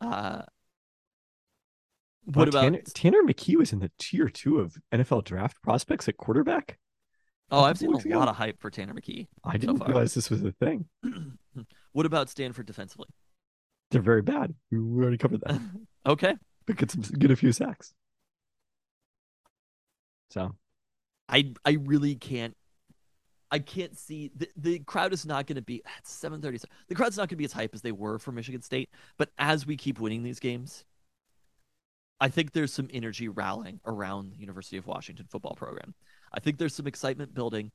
Uh, Wow, what about? Tanner, Tanner McKee was in the tier two of NFL draft prospects at quarterback? oh, I've seen a ago? lot of hype for Tanner McKee. I didn't far. realize this was a thing. *clears throat* what about Stanford defensively? They're very bad. We we already covered that. *laughs* okay, but get some get a few sacks. So I I really can't. I can't see the, the crowd is not going to be it's 7:30. The crowd's not going to be as hype as they were for Michigan State, but as we keep winning these games, I think there's some energy rallying around the University of Washington football program. I think there's some excitement building.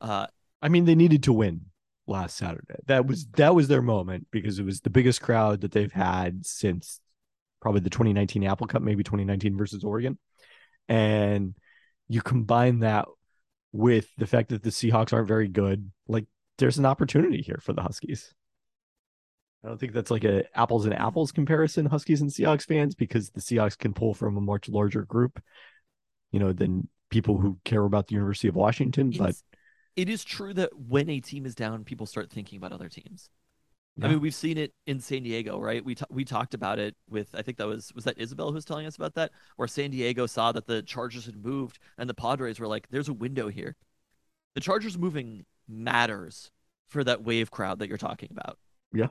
Uh, I mean, they needed to win last Saturday. That was that was their moment because it was the biggest crowd that they've had since probably the 2019 Apple Cup, maybe 2019 versus Oregon. And you combine that with the fact that the Seahawks aren't very good, like there's an opportunity here for the Huskies. I don't think that's like a apples and apples comparison, Huskies and Seahawks fans, because the Seahawks can pull from a much larger group, you know, than people who care about the University of Washington. But it's, it is true that when a team is down, people start thinking about other teams. I mean, we've seen it in San Diego, right? We ta- we talked about it with I think that was was that Isabel who was telling us about that, where San Diego saw that the Chargers had moved, and the Padres were like, "There's a window here." The Chargers moving matters for that wave crowd that you're talking about. Yeah.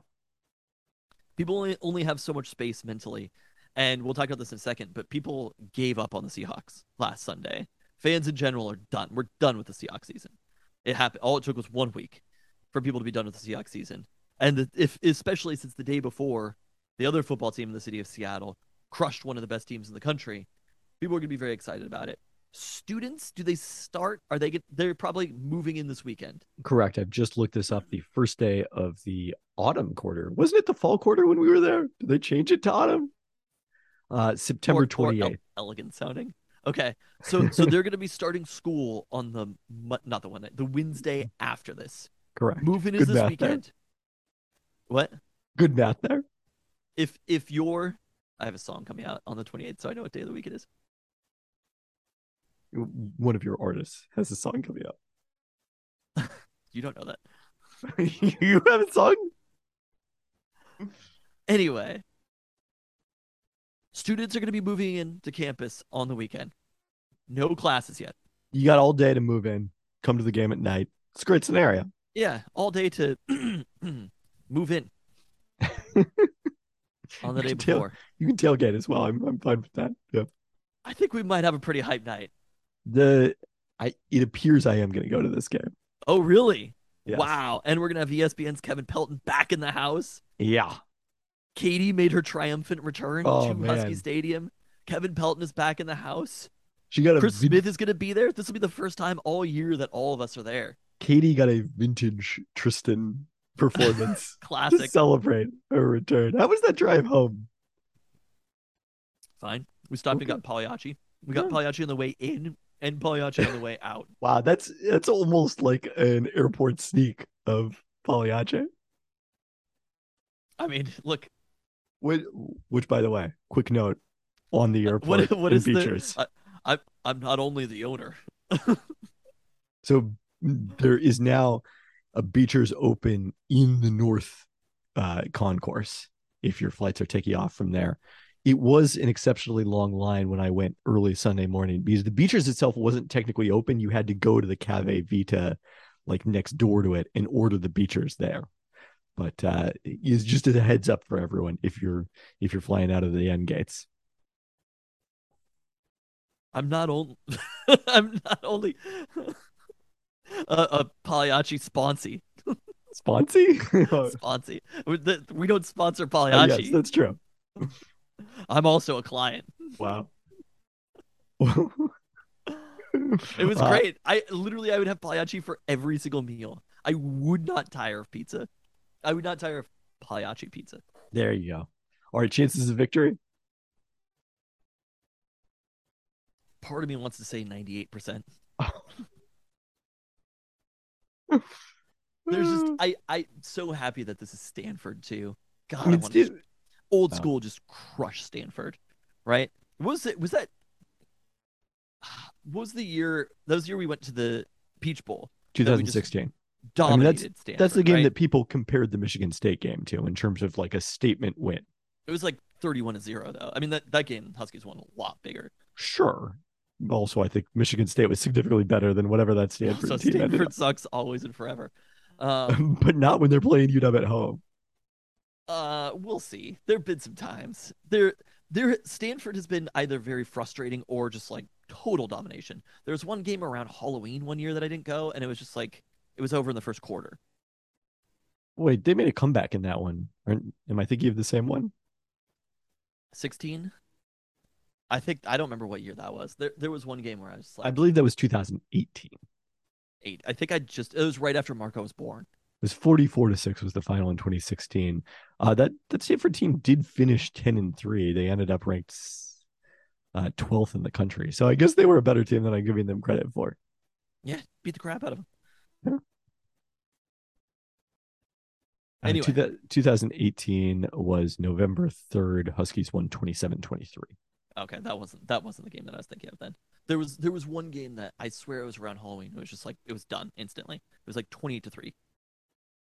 People only only have so much space mentally, and we'll talk about this in a second. But people gave up on the Seahawks last Sunday. Fans in general are done. We're done with the Seahawks season. It happened. All it took was one week for people to be done with the Seahawks season and the, if especially since the day before the other football team in the city of Seattle crushed one of the best teams in the country, people are going to be very excited about it. Students, do they start? Are they get? They're probably moving in this weekend. Correct. I've just looked this up. The first day of the autumn quarter. Wasn't it the fall quarter when we were there? Did they change it to autumn? Uh September or twenty el- elegant sounding. Okay, so so they're going to be starting school on the not the one the Wednesday after this. Correct. Moving is Good this weekend. there. What Good math there. if if you're? I have a song coming out on the 28th, so I know what day of the week it is. One of your artists has a song coming out. *laughs* You don't know that. *laughs* you have a song? Anyway, students are going to be moving into campus on the weekend. No classes yet. You got all day to move in, come to the game at night. It's a great scenario. Yeah, all day to *clears throat* move in *laughs* on the day can tail- before. You can tailgate as well. I'm I'm fine with that. Yeah. I think we might have a pretty hype night. The I it appears I am gonna go to this game. Oh, really? Yes. Wow. And we're going to have ESPN's Kevin Pelton back in the house. Yeah. Katie made her triumphant return Oh, to man. Husky Stadium. Kevin Pelton is back in the house. She got a Chris vin- Smith is going to be there. This will be the first time all year that all of us are there. Katie got a vintage Tristan performance to *laughs* Classic. celebrate her return. How was that drive home? Fine. We stopped and got Pagliacci. We got Yeah. Pagliacci on the way in and Pagliacci on the way out. *laughs* Wow, that's that's almost like an airport sneak of Pagliacci. I mean, look, Which, which, by the way, quick note on the airport Uh, what *laughs* what in is the? I, I I'm not only the owner. So there is now a Beechers Open in the North uh, concourse. If your flights are taking off from there, it was an exceptionally long line when I went early Sunday morning because the Beechers itself wasn't technically open. You had to go to the Caffe Vita, like next door to it, and order the Beechers there. But uh, it's just as a heads up for everyone if you're if you're flying out of the end gates. I'm not only *laughs* I'm not only *laughs* *laughs* a, a Pagliacci sponsee. Sponsy? oh, *laughs* *laughs* Sponsee. We, the, we don't sponsor yes, that's true. I'm also a client. Wow. It was Uh, great. I literally I would have Pagliacci for every single meal. I would not tire of pizza. I would not tire of Pagliacci pizza. There you go. All right, chances of victory. Part of me wants to say 98%. There's just mm. I I'm so happy that this is Stanford too. God, I I want to old Oh. school just crush Stanford, right? Was it was that *sighs* was the year that was the year we went to the Peach Bowl? we just 2016. Dominated Stanford. That's the game right? that people compared the Michigan State game to in terms of like a statement win. it was like 31 to 0 though. I mean that that game Huskies won a lot bigger. Sure. Also, I think Michigan State was significantly better than whatever that *laughs* Stanford so team Stanford sucks always and forever. *laughs* Um, but not when they're playing UW at home. uh, we'll see. There've been some times. There, there. Stanford has been either very frustrating or just like total domination. There was one game around Halloween one year that I didn't go, and it was just like it was over in the first quarter. Wait, they made a comeback in that one. Am I thinking of the same one? 16. I think I don't remember what year that was. There, there was one game where I was like I believe that was 2018. Eight. I think I just it was right after Marco was born. It was 44 to 6 was the final in 2016. Uh, that that Stanford team did finish 10 and 3. They ended up ranked uh, 12th in the country. So I guess they were a better team than I'm giving them credit for. Yeah, beat the crap out of him. Uh, Anyway. two 2018 was November 3rd. Huskies won 27 23. Okay, that wasn't that wasn't the game that I was thinking of then. There was there was one game that I swear it was around Halloween. It was just like it was done instantly. It was like twenty to three.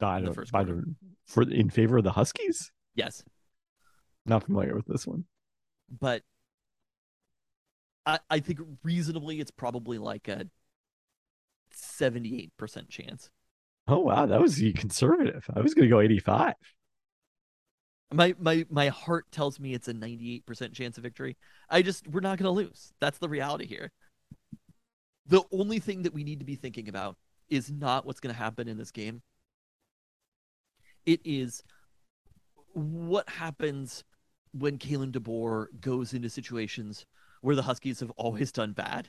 I the don't, first by quarter. the, for in favor of the Huskies. Yes, Not familiar with this one. but I I think reasonably it's probably like a seventy eight percent chance. Oh wow, that was conservative. I was going to go 85. My my my heart tells me it's a ninety eight percent chance of victory. I just we're not gonna lose. That's the reality here. The only thing that we need to be thinking about is not what's gonna happen in this game. It is what happens when Kalen DeBoer goes into situations where the Huskies have always done bad,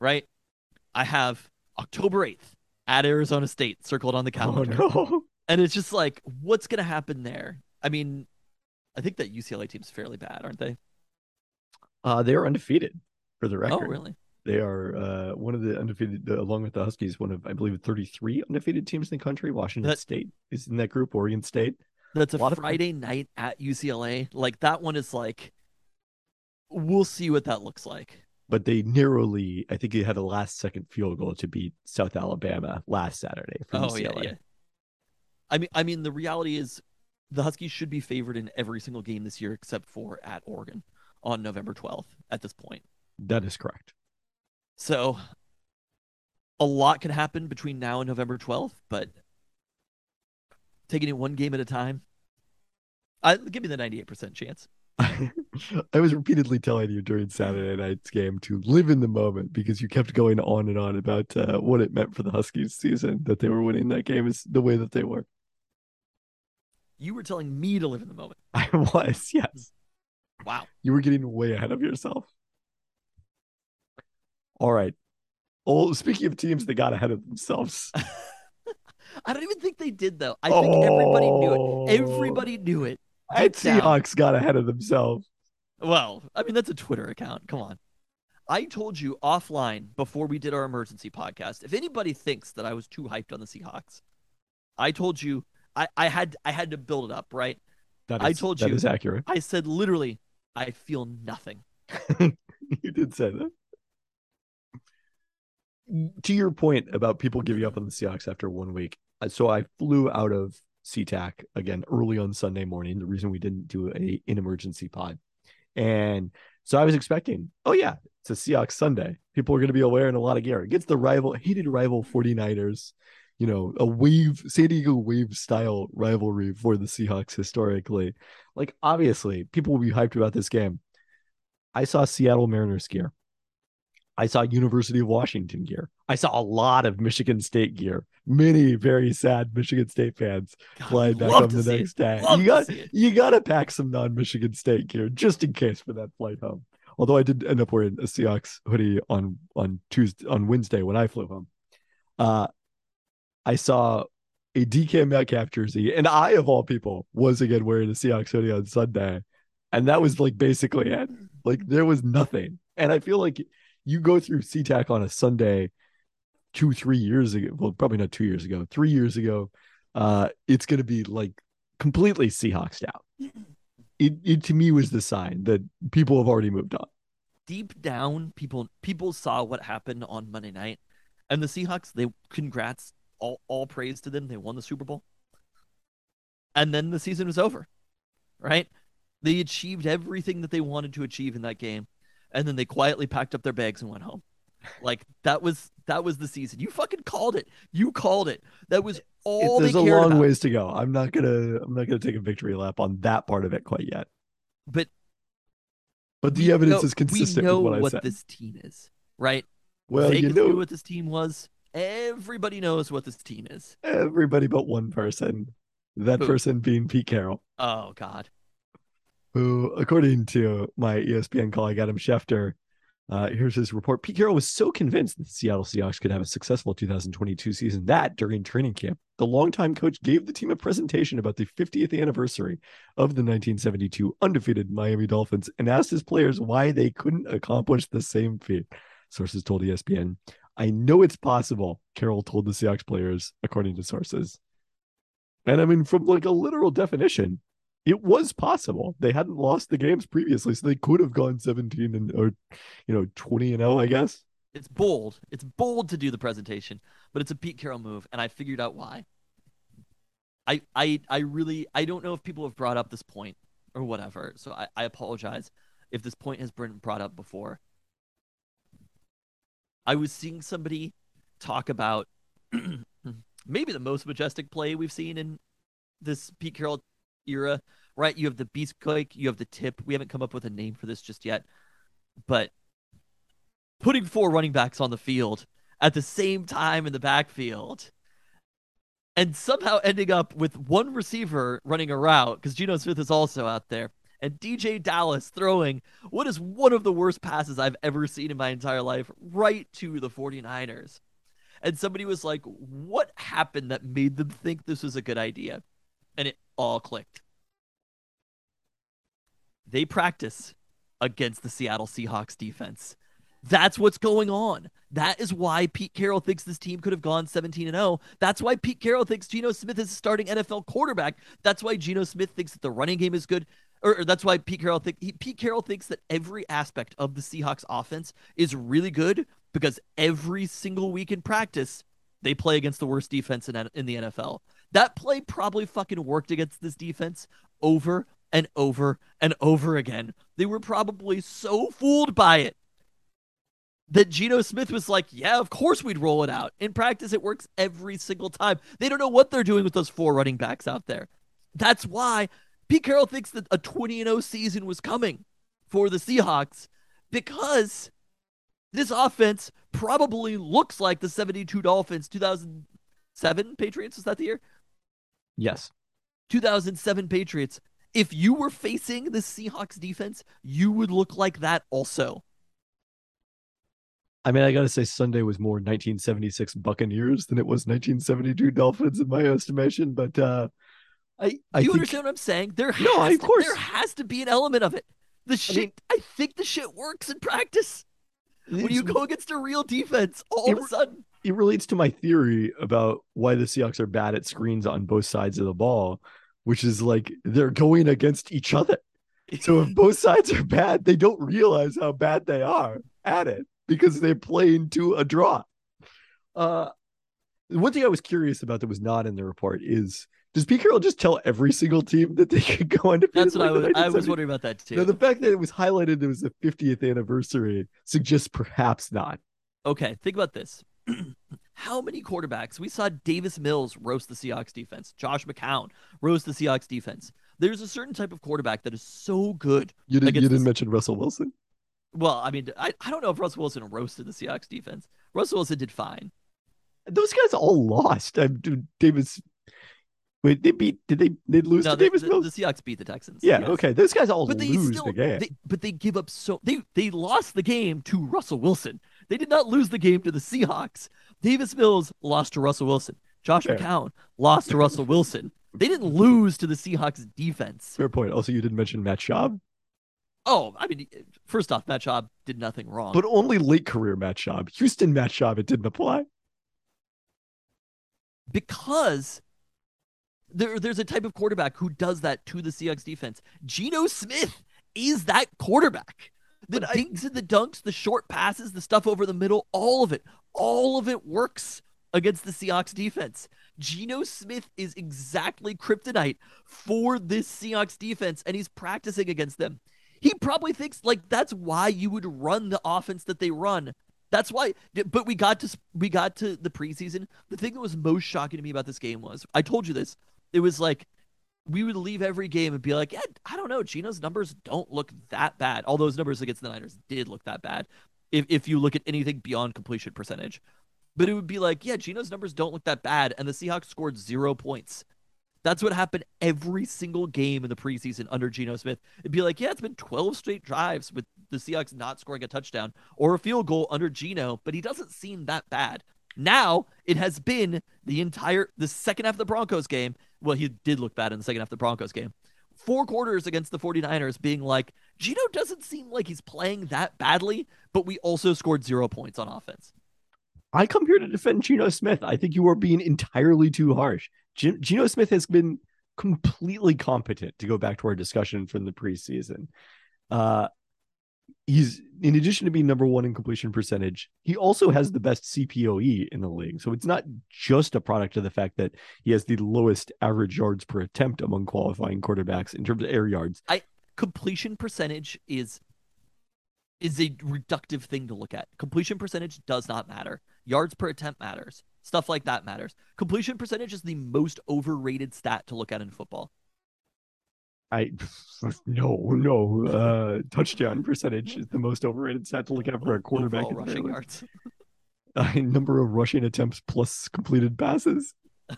right? I have October 8th at Arizona State circled on the Oh calendar. no. And it's just like, what's going to happen there? I mean, I think that UCLA team's fairly bad, aren't they? Uh, they are undefeated for the record. Oh, really? They are uh, one of the undefeated, uh, along with the Huskies, one of, I believe, 33 undefeated teams in the country. Washington That- State is in that group, Oregon State. That's a, A lot of- Friday night at UCLA. Like that one is like, we'll see what that looks like. but they narrowly, I think they had a last second field goal to beat South Alabama last Saturday from Oh yeah, UCLA. yeah. I mean, I mean, the reality is, the Huskies should be favored in every single game this year except for at Oregon on November twelfth. At this point, That is correct. so a lot can happen between now and November twelfth, but taking it one game at a time, I give me the ninety-eight percent chance. *laughs* I was repeatedly telling you during Saturday night's game to live in the moment because you kept going on and on about uh, what it meant for the Huskies season that they were winning that game is the way that they were. You were telling me to live in the moment. *laughs* I was, yes. Wow. You were getting way ahead of yourself. All right. Oh, speaking of teams that got ahead of themselves. *laughs* I don't even think they did though. I think everybody knew it. Oh. Everybody knew it. Down. Seahawks got ahead of themselves. Well, I mean that's a Twitter account. Come on. I told you offline before we did our emergency podcast. If anybody thinks that I was too hyped on the Seahawks, I told you I, I had I had to build it up, right? That I told that you. is accurate. I said literally, I feel nothing. *laughs* you did say that. To your point about people giving up on the Seahawks after one week, uh, so I flew out of SeaTac again early on Sunday morning. The reason we didn't do a an emergency pod, and so I was expecting, oh yeah, it's a Seahawks Sunday. People are going to be wearing a lot of gear against the rival, hated rival 49ers. You know, a wave, San Diego wave style rivalry for the Seahawks historically. Like, obviously, people will be hyped about this game. I saw Seattle Mariners gear. I saw University of Washington gear. I saw a lot of Michigan State gear. Many very sad Michigan State fans God, flying back home the see it. next day. Love You got you got to pack some non-Michigan State gear just in case for that flight home. Although I did end up wearing a Seahawks hoodie on on Tuesday on Wednesday when I flew home. Uh, I saw a DK Metcalf jersey, and I of all people was again wearing a Seahawks hoodie on Sunday, and that was like basically it. Like there was nothing, and I feel like you go through SeaTac on a Sunday two three years ago. Well, probably not two years ago, three years ago. Uh, it's gonna be like completely Seahawks out. It, it to me was the sign that people have already moved on. Deep down, people people saw what happened on Monday night, and the Seahawks. They congrats, all all praise to them. They won the Super Bowl, and then the season was over, right? They achieved everything that they wanted to achieve in that game, and then they quietly packed up their bags and went home. Like that was that was the season. You fucking called it. You called it. That was all There's they a long about. ways to go. I'm not gonna I'm not gonna take a victory lap on that part of it quite yet. But But the evidence know- is consistent We know with what I what said. this team is, right? well, Vegas you knew know, what this team was. Everybody knows what this team is. everybody but one person. That Who? person being Pete Carroll, Oh God. who, according to my ESPN colleague Adam Schefter, uh, here's his report. Pete Carroll was so convinced that the Seattle Seahawks could have a successful 2022 season that during training camp, the longtime coach gave the team a presentation about the 50th anniversary of the 1972 undefeated Miami Dolphins and asked his players why they couldn't accomplish the same feat. Sources told ESPN, I know it's possible, Carroll told the Seahawks players, according to sources. And I mean, from like a literal definition, it was possible. They hadn't lost the games previously, so they could have gone 17 and or you know 20 and 0, I guess. It's bold. It's bold to do the presentation, but it's a Pete Carroll move, and I figured out why. I I I really I don't know if people have brought up this point or whatever, so I, I apologize if this point has been brought up before. I was seeing somebody talk about *clears throat* maybe the most majestic play we've seen in this Pete Carroll era, right? You have the beast quake, you have the tip. We haven't come up with a name for this just yet, but putting four running backs on the field at the same time in the backfield and somehow ending up with one receiver running a route because Geno Smith is also out there and DeeJay Dallas throwing what is one of the worst passes I've ever seen in my entire life right to the 49ers. And somebody was like, What happened that made them think this was a good idea? And it all clicked. They practice against the Seattle Seahawks defense. That's what's going on. That is why Pete Carroll thinks this team could have gone 17 and 0. That's why Pete Carroll thinks Geno Smith is a starting NFL quarterback. That's why Geno Smith thinks that the running game is good. Or, or that's why Pete Carroll think he, Pete Carroll thinks that every aspect of the Seahawks offense is really good because every single week in practice they play against the worst defense in in the NFL. That play probably fucking worked against this defense over and over and over again. They were probably so fooled by it that Geno Smith was like, yeah, of course we'd roll it out. In practice, it works every single time. They don't know what they're doing with those four running backs out there. That's why Pete Carroll thinks that a 20 0 season was coming for the Seahawks because this offense probably looks like the 72 Dolphins 2007 Patriots. Was that the year? Yes. 2007 Patriots. If you were facing the Seahawks defense, you would look like that also. I mean, I gotta say, Sunday was more 1976 Buccaneers than it was 1972 Dolphins in my estimation. But uh, I, Do I you think, understand what I'm saying? There has No, I- of to, course. there has to be an element of it. The shit, I, mean- think the shit works in practice. When you go against a real defense, all of a sudden, it relates to my theory about why the Seahawks are bad at screens on both sides of the ball, which is like they're going against each other. So if both *laughs* sides are bad, they don't realize how bad they are at it because they're playing to a draw. Uh, one thing I was curious about that was not in the report is does Pete Carroll just tell every single team that they could go undefeated? that's what I like the was, I was wondering about that too. Now, the fact that it was highlighted it was the 50th anniversary suggests perhaps not. Okay, think about this. *clears throat* How many quarterbacks? We saw Davis Mills roast the Seahawks defense. Josh McCown roast the Seahawks defense. There's a certain type of quarterback that is so good. You didn't, you didn't the- mention Russell Wilson. Well, I mean, I, I don't know if Russell Wilson roasted the Seahawks defense. Russell Wilson did fine. Those guys all lost. I, Davis. Wait, they beat? Did they? They lose No, to the, Davis the, Mills? the Seahawks beat the Texans. yeah. yes. Okay. Those guys all But they lose still, the game. They, but they give up so they they lost the game to Russell Wilson. They did not lose the game to the Seahawks. Davis Mills lost to Russell Wilson. Josh Fair. McCown lost to Russell Wilson. They didn't lose to the Seahawks defense. Fair point. Also, you didn't mention Matt Schaub, Oh, I mean, first off, Matt Schaub did nothing wrong. but only late career Matt Schaub. Houston Matt Schaub, it didn't apply. because there, there's a type of quarterback who does that to the Seahawks defense. Geno Smith is that quarterback. The But I- dinks and the dunks, the short passes, the stuff over the middle, all of it, all of it works against the Seahawks defense. Geno Smith is exactly kryptonite for this Seahawks defense, and he's practicing against them. He probably thinks like that's why you would run the offense that they run. That's why. But we got to we got to the preseason. The thing that was most shocking to me about this game was I told you this. It was like we would leave every game and be like, yeah, I don't know. Geno's numbers don't look that bad. All those numbers against the Niners did look that bad. If if you look at anything beyond completion percentage, but it would be like, yeah, Geno's numbers don't look that bad, and the Seahawks scored zero points. That's what happened every single game in the preseason under Geno Smith. It'd be like, yeah, it's been 12 straight drives with the Seahawks not scoring a touchdown or a field goal under Geno, but he doesn't seem that bad. Now it has been the entire the second half of the Broncos game. Well, he did look bad in the second half of the Broncos game. Four quarters against the 49ers being like, Geno doesn't seem like he's playing that badly, but we also scored zero points on offense. I come here to defend Geno Smith. I think you are being entirely too harsh. Geno Smith has been completely competent to go back to our discussion from the preseason. Uh, he's in addition to being number one in completion percentage, he also has the best CPOE in the league. So it's not just a product of the fact that he has the lowest average yards per attempt among qualifying quarterbacks in terms of air yards. completion percentage is is a reductive thing to look at. Completion percentage does not matter. Yards per attempt matters. Stuff like that matters. Completion percentage is the most overrated stat to look at in football. I *laughs* no no uh, touchdown percentage is the most overrated stat to look at for a quarterback. Overall rushing yards. *laughs* uh, number of rushing attempts plus completed passes. *laughs*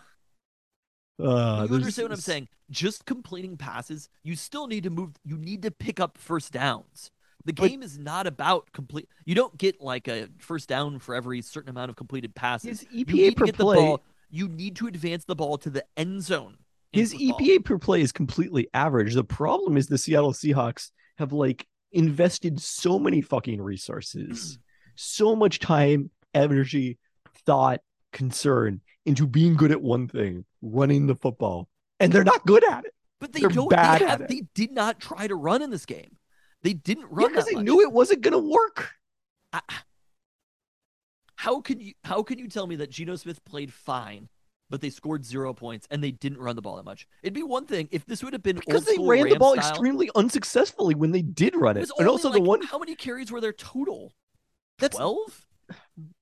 Uh, you understand what I'm saying? Just completing passes, you still need to move. You need to pick up first downs. The But- game is not about complete. You don't get like a first down for every certain amount of completed passes. His you EPA need to get play. the ball. You need to advance the ball to the end zone. His. EPA per play is completely average. The problem is the Seattle Seahawks have like invested so many fucking resources, mm. so much time, energy, thought, concern into being good at one thing, running the football, and they're not good at it. But they They're don't. bad they, have, they did not try to run in this game. They didn't run because that they much. knew it wasn't going to work. I- how can you how can you tell me that Geno Smith played fine, but they scored zero points and they didn't run the ball that much? It'd be one thing if this would have been Because they ran the ball style, extremely unsuccessfully when they did run It it. And also like, the one how many carries were there total? That's- Twelve.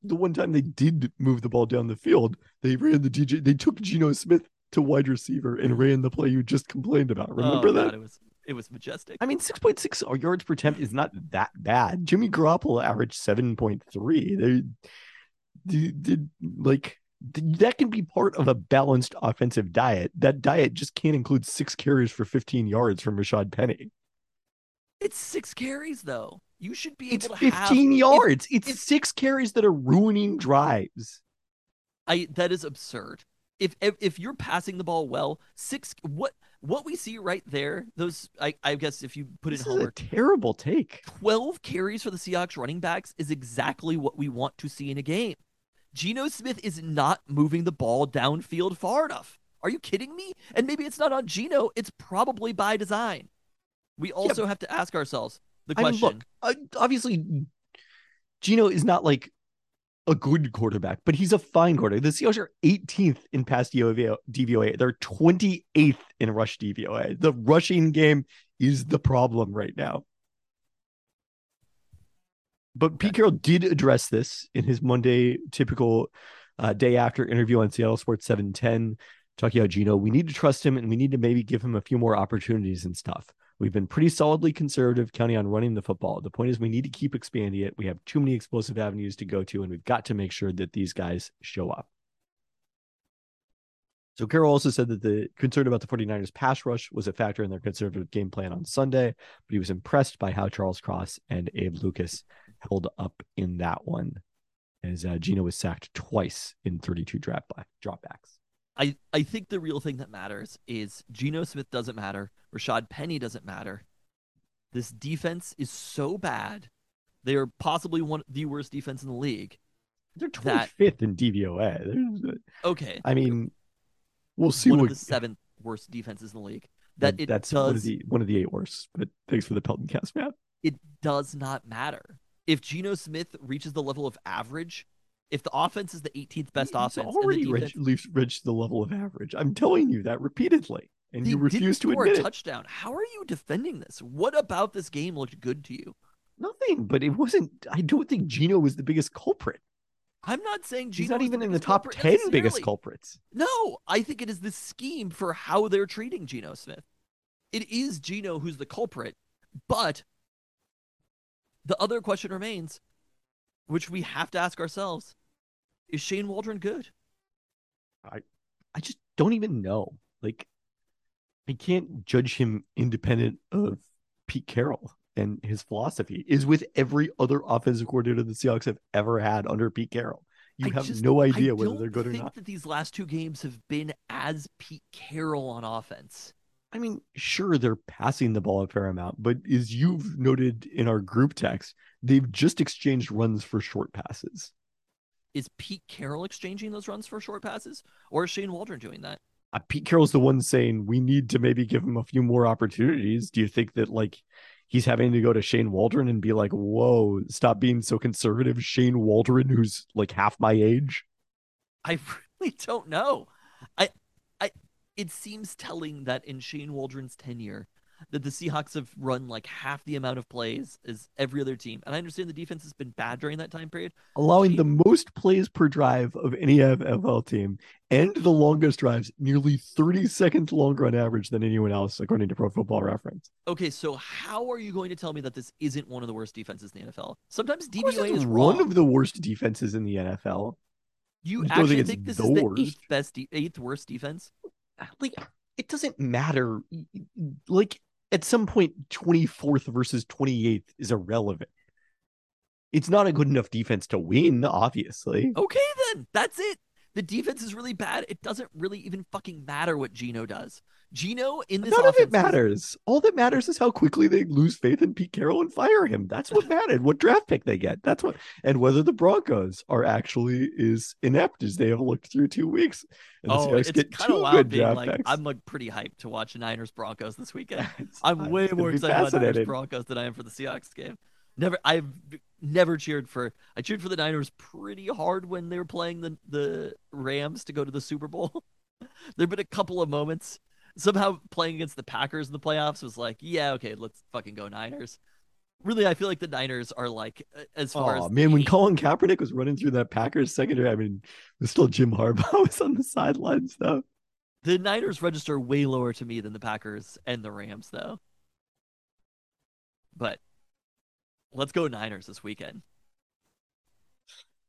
the one time they did move the ball down the field, they ran the DJ. They took Geno Smith to wide receiver and mm-hmm. ran the play you just complained about. Remember oh, that? God, it was it was majestic. I mean, six point six yards per attempt is not that bad. Jimmy Garoppolo averaged seven point three. They did, did like that can be part of a balanced offensive diet. That diet just can't include six carries for fifteen yards from Rashad Penny. It's six carries though. You should be It's able to have fifteen yards. it's if- six carries that are ruining drives. I that is absurd. If, if if you're passing the ball well, six what what we see right there, those I, I guess if you put This in homework, terrible take. 12 carries for the Seahawks running backs is exactly what we want to see in a game. Geno Smith is not moving the ball downfield far enough. Are you kidding me? And maybe it's not on Geno, it's probably by design. We also have to ask ourselves the I mean, question. look, uh, obviously, Geno is not like a good quarterback, but he's a fine quarterback. The Seahawks are 18th in pass. DVOA. They're 28th in rush DVOA. The rushing game is the problem right now. But Pete Carroll did address this in his Monday typical uh, day after interview on Seattle Sports 710, talking about Geno. We need to trust him and we need to maybe give him a few more opportunities and stuff. We've been pretty solidly conservative, counting on running the football. The point is, we need to keep expanding it. We have too many explosive avenues to go to, and we've got to make sure that these guys show up. So, Carroll also said that the concern about the 49ers pass rush was a factor in their conservative game plan on Sunday, but he was impressed by how Charles Cross and Abe Lucas held up in that one, as uh, Geno was sacked twice in 32 drop back, dropbacks. I, I think the real thing that matters is Geno Smith doesn't matter. Rashad Penny doesn't matter. This defense is so bad. They are possibly one the worst defense in the league. They're That- 25th in DVOA. There's, Okay. I mean, we'll see one what of the seventh worst defenses in the league. That it that's one of the one of the eight worst. But thanks for the Pelton cast, Matt. it does not matter. If Geno Smith reaches the level of average, if the offense is the 18th best He's offense, already the reached, defense, reached, reached the level of average. I'm telling you that repeatedly, and you refuse to admit a it. touchdown. How are you defending this? What about this game looked good to you? Nothing, but it wasn't. I don't think Geno was the biggest culprit. I'm not saying Geno He's not even in the top ten biggest culprits. No, I think it is the scheme for how they're treating Geno Smith. It is Geno who's the culprit, but the other question remains, which we have to ask ourselves: Is Shane Waldron good? I I just don't even know. Like, I can't judge him independent of Pete Carroll and his philosophy. Is with every other offensive coordinator the Seahawks have ever had under Pete Carroll. You I have just- no idea whether they're good or think not. That these last two games have been as Pete Carroll on offense. I mean, sure, they're passing the ball a fair amount, but as you've noted in our group text, they've just exchanged runs for short passes. Is Pete Carroll exchanging those runs for short passes, or is Shane Waldron doing that? Uh, Pete Carroll's the one saying we need to maybe give him a few more opportunities. Do you think that like he's having to go to Shane Waldron and be like, "Whoa, stop being so conservative"? Shane Waldron, who's like half my age. I *laughs* really don't know. It seems telling that in Shane Waldron's tenure, that the Seahawks have run like half the amount of plays as every other team. And I understand the defense has been bad during that time period. allowing Gee. the most plays per drive of any NFL team and the longest drives, nearly 30 seconds longer on average than anyone else, according to Pro Football Reference. Okay, so how are you going to tell me that this isn't one of the worst defenses in the NFL? Sometimes DVOA is one wrong. of the worst defenses in the NFL. you I don't think actually think this the is the worst. eighth best, de- eighth worst defense? Like, it doesn't matter. Like, at some point, 24th versus 28th is irrelevant. It's not a good enough defense to win, obviously. Okay, then that's it. The defense is really bad. It doesn't really even fucking matter what Geno does. Geno in this None of it matters. All that matters is how quickly they lose faith in Pete Carroll and fire him. That's what mattered. What draft pick they get. That's what, and whether the Broncos are actually as inept as they have looked through two weeks. And Oh, it's kind of wild being like picks. I'm like pretty hyped to watch Niners Broncos this weekend. *laughs* I'm way more excited about Niners. Broncos than I am for the Seahawks game. Never, I've never cheered for. I cheered for the Niners pretty hard when they were playing the the Rams to go to the Super Bowl. *laughs* There've been a couple of moments. Somehow playing against the Packers in the playoffs was like, yeah, okay, let's fucking go Niners. Really, I feel like the Niners are like as far Oh as man, when Colin Kaepernick was running through that Packers secondary, I mean, it was still Jim Harbaugh *laughs* was on the sidelines though. The Niners register way lower to me than the Packers and the Rams, though. But let's go Niners this weekend.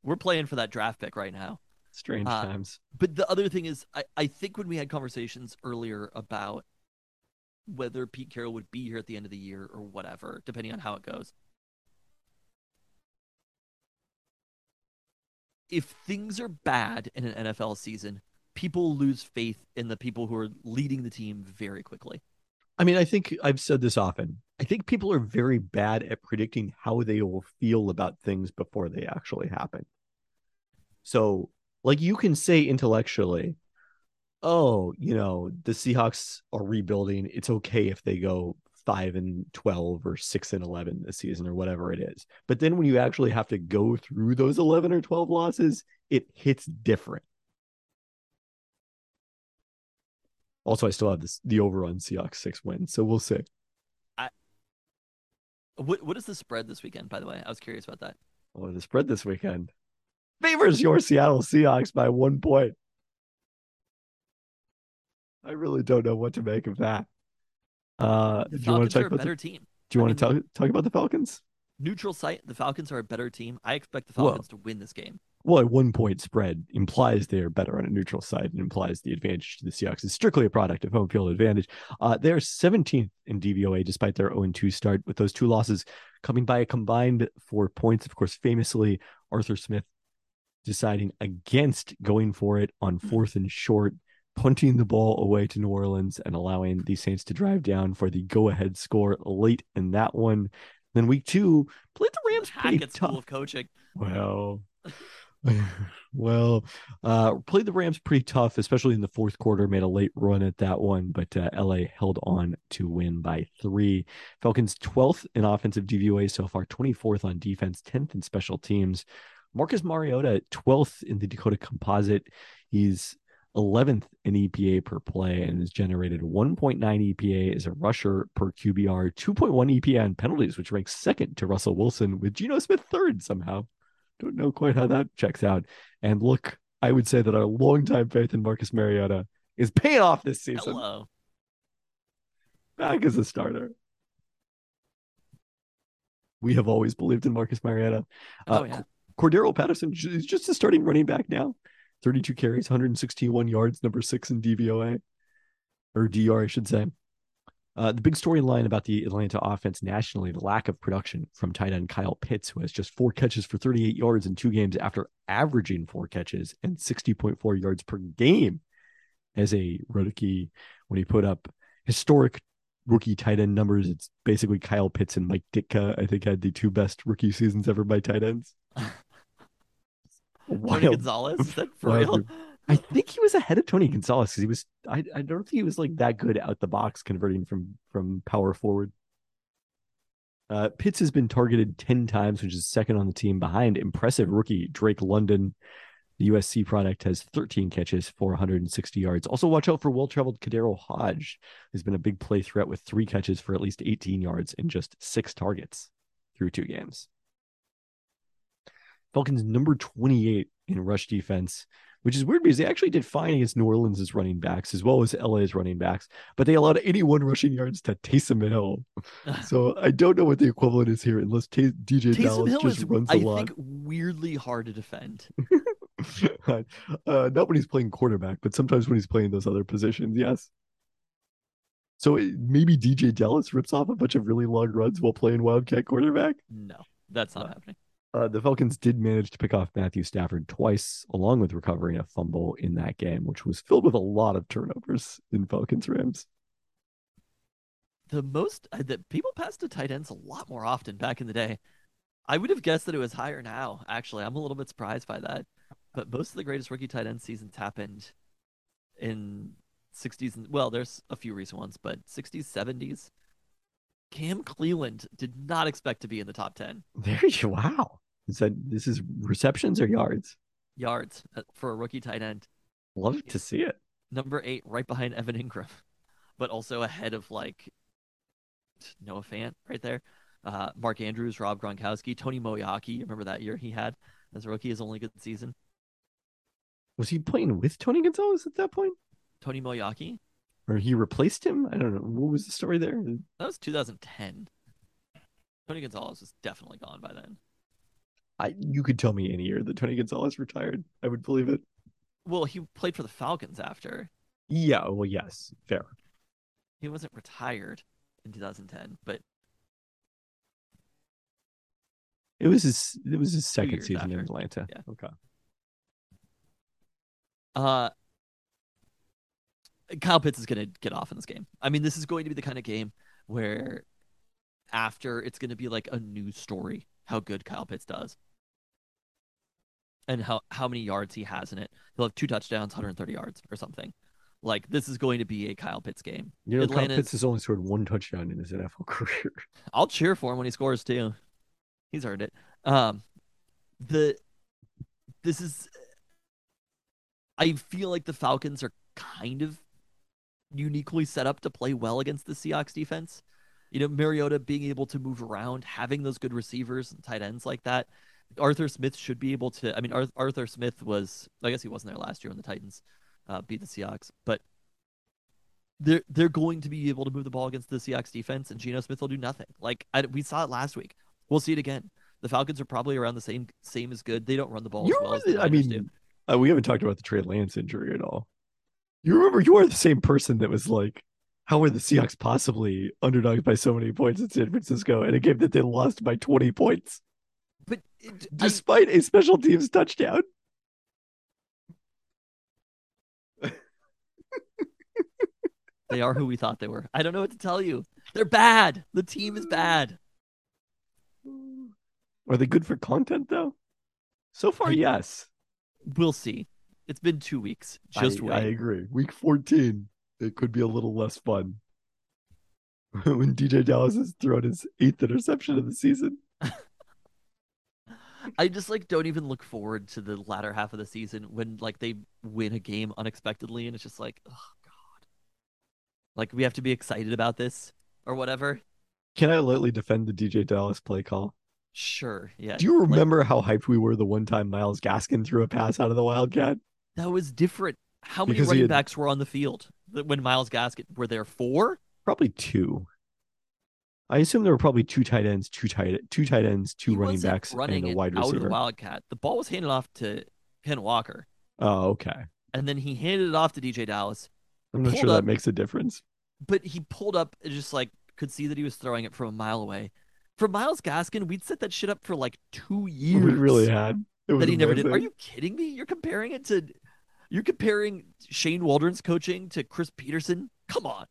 We're playing for that draft pick right now. Strange Uh, times. But the other thing is, I, I think when we had conversations earlier about whether Pete Carroll would be here at the end of the year or whatever, depending on how it goes. If things are bad in an NFL season, people lose faith in the people who are leading the team very quickly. I mean, I think I've said this often. I think people are very bad at predicting how they will feel about things before they actually happen. So, like, you can say intellectually, oh, you know, the Seahawks are rebuilding. It's okay if they go five and 12 or six and 11 this season or whatever it is. But then when you actually have to go through those 11 or 12 losses, it hits different. Also, I still have this the over on Seahawks six wins, so we'll see. What what is the spread this weekend? By the way, I was curious about that. Oh, the spread this weekend favors your Seattle Seahawks by one point. I really don't know what to make of that. Uh, do you want to are talk a about better the, team. Do you I want to talk talk about the Falcons? Neutral site. The Falcons are a better team. I expect the Whoa. Falcons to win this game. Well, a one point spread implies they are better on a neutral side and implies the advantage to the Seahawks is strictly a product of home field advantage. Uh, they're 17th in DVOA despite their 0 2 start, with those two losses coming by a combined four points. Of course, famously, Arthur Smith deciding against going for it on fourth and short, punting the ball away to New Orleans and allowing the Saints to drive down for the go ahead score late in that one. Then week two, played the Rams pretty Hackett tough. School of Coaching. Well, *laughs* well, uh, played the Rams pretty tough, especially in the fourth quarter. Made a late run at that one, but uh, LA held on to win by three. Falcons 12th in offensive DVOA so far, 24th on defense, 10th in special teams. Marcus Mariota 12th in the Dakota Composite. He's 11th in EPA per play and has generated 1.9 EPA as a rusher per QBR, 2.1 EPA on penalties, which ranks second to Russell Wilson, with Geno Smith third somehow. Don't know quite how that checks out. And look, I would say that our longtime faith in Marcus Mariota is paying off this season. Hello. Back as a starter. We have always believed in Marcus Mariota. Oh Uh, yeah. Cordarrelle Patterson is just a starting running back now. 32 carries, 161 yards, number six in DVOA or DR, I should say. Uh, the big storyline about the Atlanta offense nationally, the lack of production from tight end Kyle Pitts, who has just four catches for 38 yards in two games after averaging four catches and 60.4 yards per game as a rookie. When he put up historic rookie tight end numbers, it's basically Kyle Pitts and Mike Ditka, I think, had the two best rookie seasons ever by tight ends. *laughs* Tony Gonzalez. Is that for real? I think he was ahead of Tony Gonzalez because he was. I, I don't think he was like that good out the box converting from from power forward. Uh, Pitts has been targeted ten times, which is second on the team behind impressive rookie Drake London. The USC product has 13 catches for 160 yards. Also, watch out for well-traveled KhaDarel Hodge, who's been a big play threat with three catches for at least 18 yards and just six targets through two games. Falcons number 28 in rush defense, which is weird because they actually did fine against New Orleans' running backs as well as LA's running backs, but they allowed 81 rushing yards to Taysom Hill. *sighs* So I don't know what the equivalent is here unless Tay- DJ Taysom Dallas Hill just is, runs a I lot. I think, weirdly hard to defend. *laughs* uh, not when he's playing quarterback, but sometimes when he's playing those other positions, yes. So it- maybe DeeJay Dallas rips off a bunch of really long runs while playing Wildcat quarterback. No, that's not No. happening. Uh, the Falcons did manage to pick off Matthew Stafford twice, along with recovering a fumble in that game, which was filled with a lot of turnovers in Falcons Rams. The most uh, that people passed to tight ends a lot more often back in the day. I would have guessed that it was higher now. Actually, I'm a little bit surprised by that. But most of the greatest rookie tight end seasons happened in 60s and well, there's a few recent ones, but 60s, 70s. Cam Cleveland did not expect to be in the top 10 *laughs* There you wow. Is that this is receptions or yards? yards uh, for a rookie tight end. Love to see it. Number eight, right behind Evan Engram, *laughs* but also ahead of like Noah Fant right there. Uh, Mark Andrews, Rob Gronkowski, Tony Moeaki. Remember that year he had as a rookie, his only good season. Was he playing with Tony Gonzalez at that point? Tony Moeaki. Or he replaced him? I don't know. What was the story there? That was 2010. Tony Gonzalez was definitely gone by then. I you could tell me any year that Tony Gonzalez retired. I would believe it. Well, he played for the Falcons after. Yeah, well, yes, fair. He wasn't retired in 2010, but It was his it was his second season in. Atlanta. Yeah. Okay. Uh, Kyle Pitts is going to get off in this game. I mean, this is going to be the kind of game where after it's going to be like a news story how good Kyle Pitts does and how, how many yards he has in it. He'll have two touchdowns, 130 yards or something. Like, this is going to be a Kyle Pitts game. You know, Kyle Pitts has only scored one touchdown in his NFL *laughs* career. I'll cheer for him when he scores too. He's earned it. Um, the this is. I feel like the Falcons are kind of uniquely set up to play well against the Seahawks defense. You know, Mariota being able to move around, having those good receivers and tight ends like that. Arthur Smith should be able to. I mean, Ar- Arthur Smith was. I guess he wasn't there last year when the Titans uh, beat the Seahawks, but they're they're going to be able to move the ball against the Seahawks defense, and Geno Smith will do nothing. Like I, we saw it last week. We'll see it again. The Falcons are probably around the same same as good. They don't run the ball You as well as I mean, uh, we haven't talked about the Trey Lance injury at all. You remember you are the same person that was like, "How are the Seahawks possibly underdogs by so many points in San Francisco in a game that they lost by twenty points But it, despite a special teams touchdown?" they are who we thought they were. I don't know what to tell you. They're bad. The team is bad. Are they good for content though? So far, I- yes. We'll see. It's been two weeks. Just I, wait. I agree. Week 14, it could be a little less fun. *laughs* when DeeJay Dallas has thrown his eighth interception of the season. I just like don't even look forward to the latter half of the season when like they win a game unexpectedly and it's just like, oh god. Like we have to be excited about this or whatever. Can I lightly defend the DeeJay Dallas play call? Sure. Yeah. Do you like, remember how hyped we were the one time Myles Gaskin threw a pass out of the Wildcat? that was different. How many Because running had- backs were on the field when Myles Gaskin were there? Four? Probably two. I assume there were probably two tight ends, two tight two tight ends, two He running backs, running and a wide out of the. Wildcat. The ball was handed off to Ken Walker, Oh, okay. and then he handed it off to DeeJay Dallas. I'm not sure up- that makes a difference. but he pulled up and just like could see that he was throwing it from a mile away. For Myles Gaskin, we'd set that shit up for like two years. We really had. That he never did. Are you kidding me? You're comparing it to you're comparing Shane Waldron's coaching to Chris Petersen? Come on.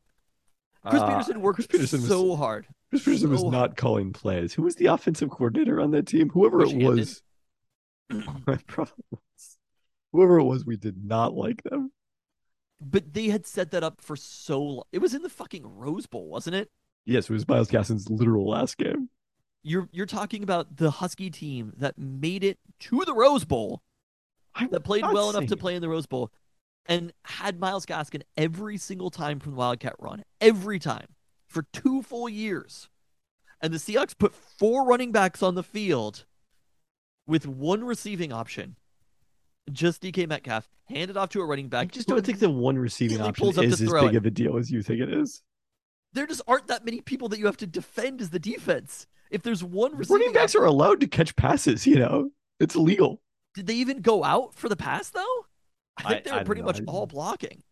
Chris Uh, Petersen worked Chris Petersen was- so hard. Chris Petersen was so not calling plays. Who was the offensive coordinator on that team? Whoever Bush it was. *clears throat* Was. Whoever it was, we did not like them. But they had set that up for so long. It was in the fucking Rose Bowl, wasn't it? Yes, it was Myles Gaskin's literal last game. You're you're talking about the Husky team that made it to the Rose Bowl I'm that played well enough to play in the Rose Bowl and had Myles Gaskin every single time from the Wildcat run, every time for two full years. And the Seahawks put four running backs on the field with one receiving option. Just DK Metcalf handed off to a running back. I just don't think the one receiving option pulls up to is as big it. of a deal as you think it is. there just aren't that many people that you have to defend as the defense. If there's one receiving Running backs option- are allowed to catch passes, you know. It's legal. did they even go out for the pass though? I think they were don't pretty much all blocking.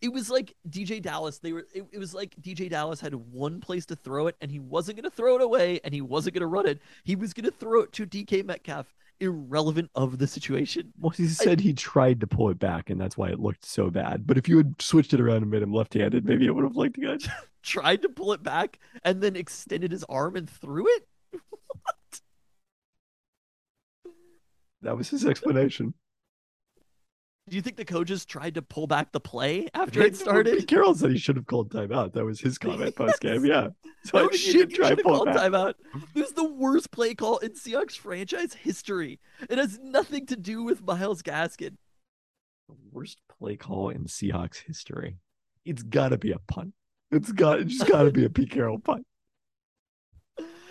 it was like DeeJay Dallas. They were. It, it was like DeeJay Dallas had one place to throw it, and he wasn't going to throw it away, and he wasn't going to run it. He was going to throw it to DK Metcalf, irrelevant of the situation. *laughs* Well, he said he tried to pull it back, and that's why it looked so bad. But if you had switched it around and made him left-handed, maybe it would have looked good. *laughs* Tried to pull it back, and then extended his arm and threw it. *laughs* That was his explanation. Do you think the coaches tried to pull back the play after it started? Pete *laughs* Carroll said he should have called timeout. That was his *laughs* comment post game. Yeah. So I No, think you he did did- you try should to it called timeout. This is the worst play call in Seahawks franchise history. It has nothing to do with Myles Gaskin. The worst play call in Seahawks history. It's got to be a punt. It's got. It's just got to be a Pete Carroll punt.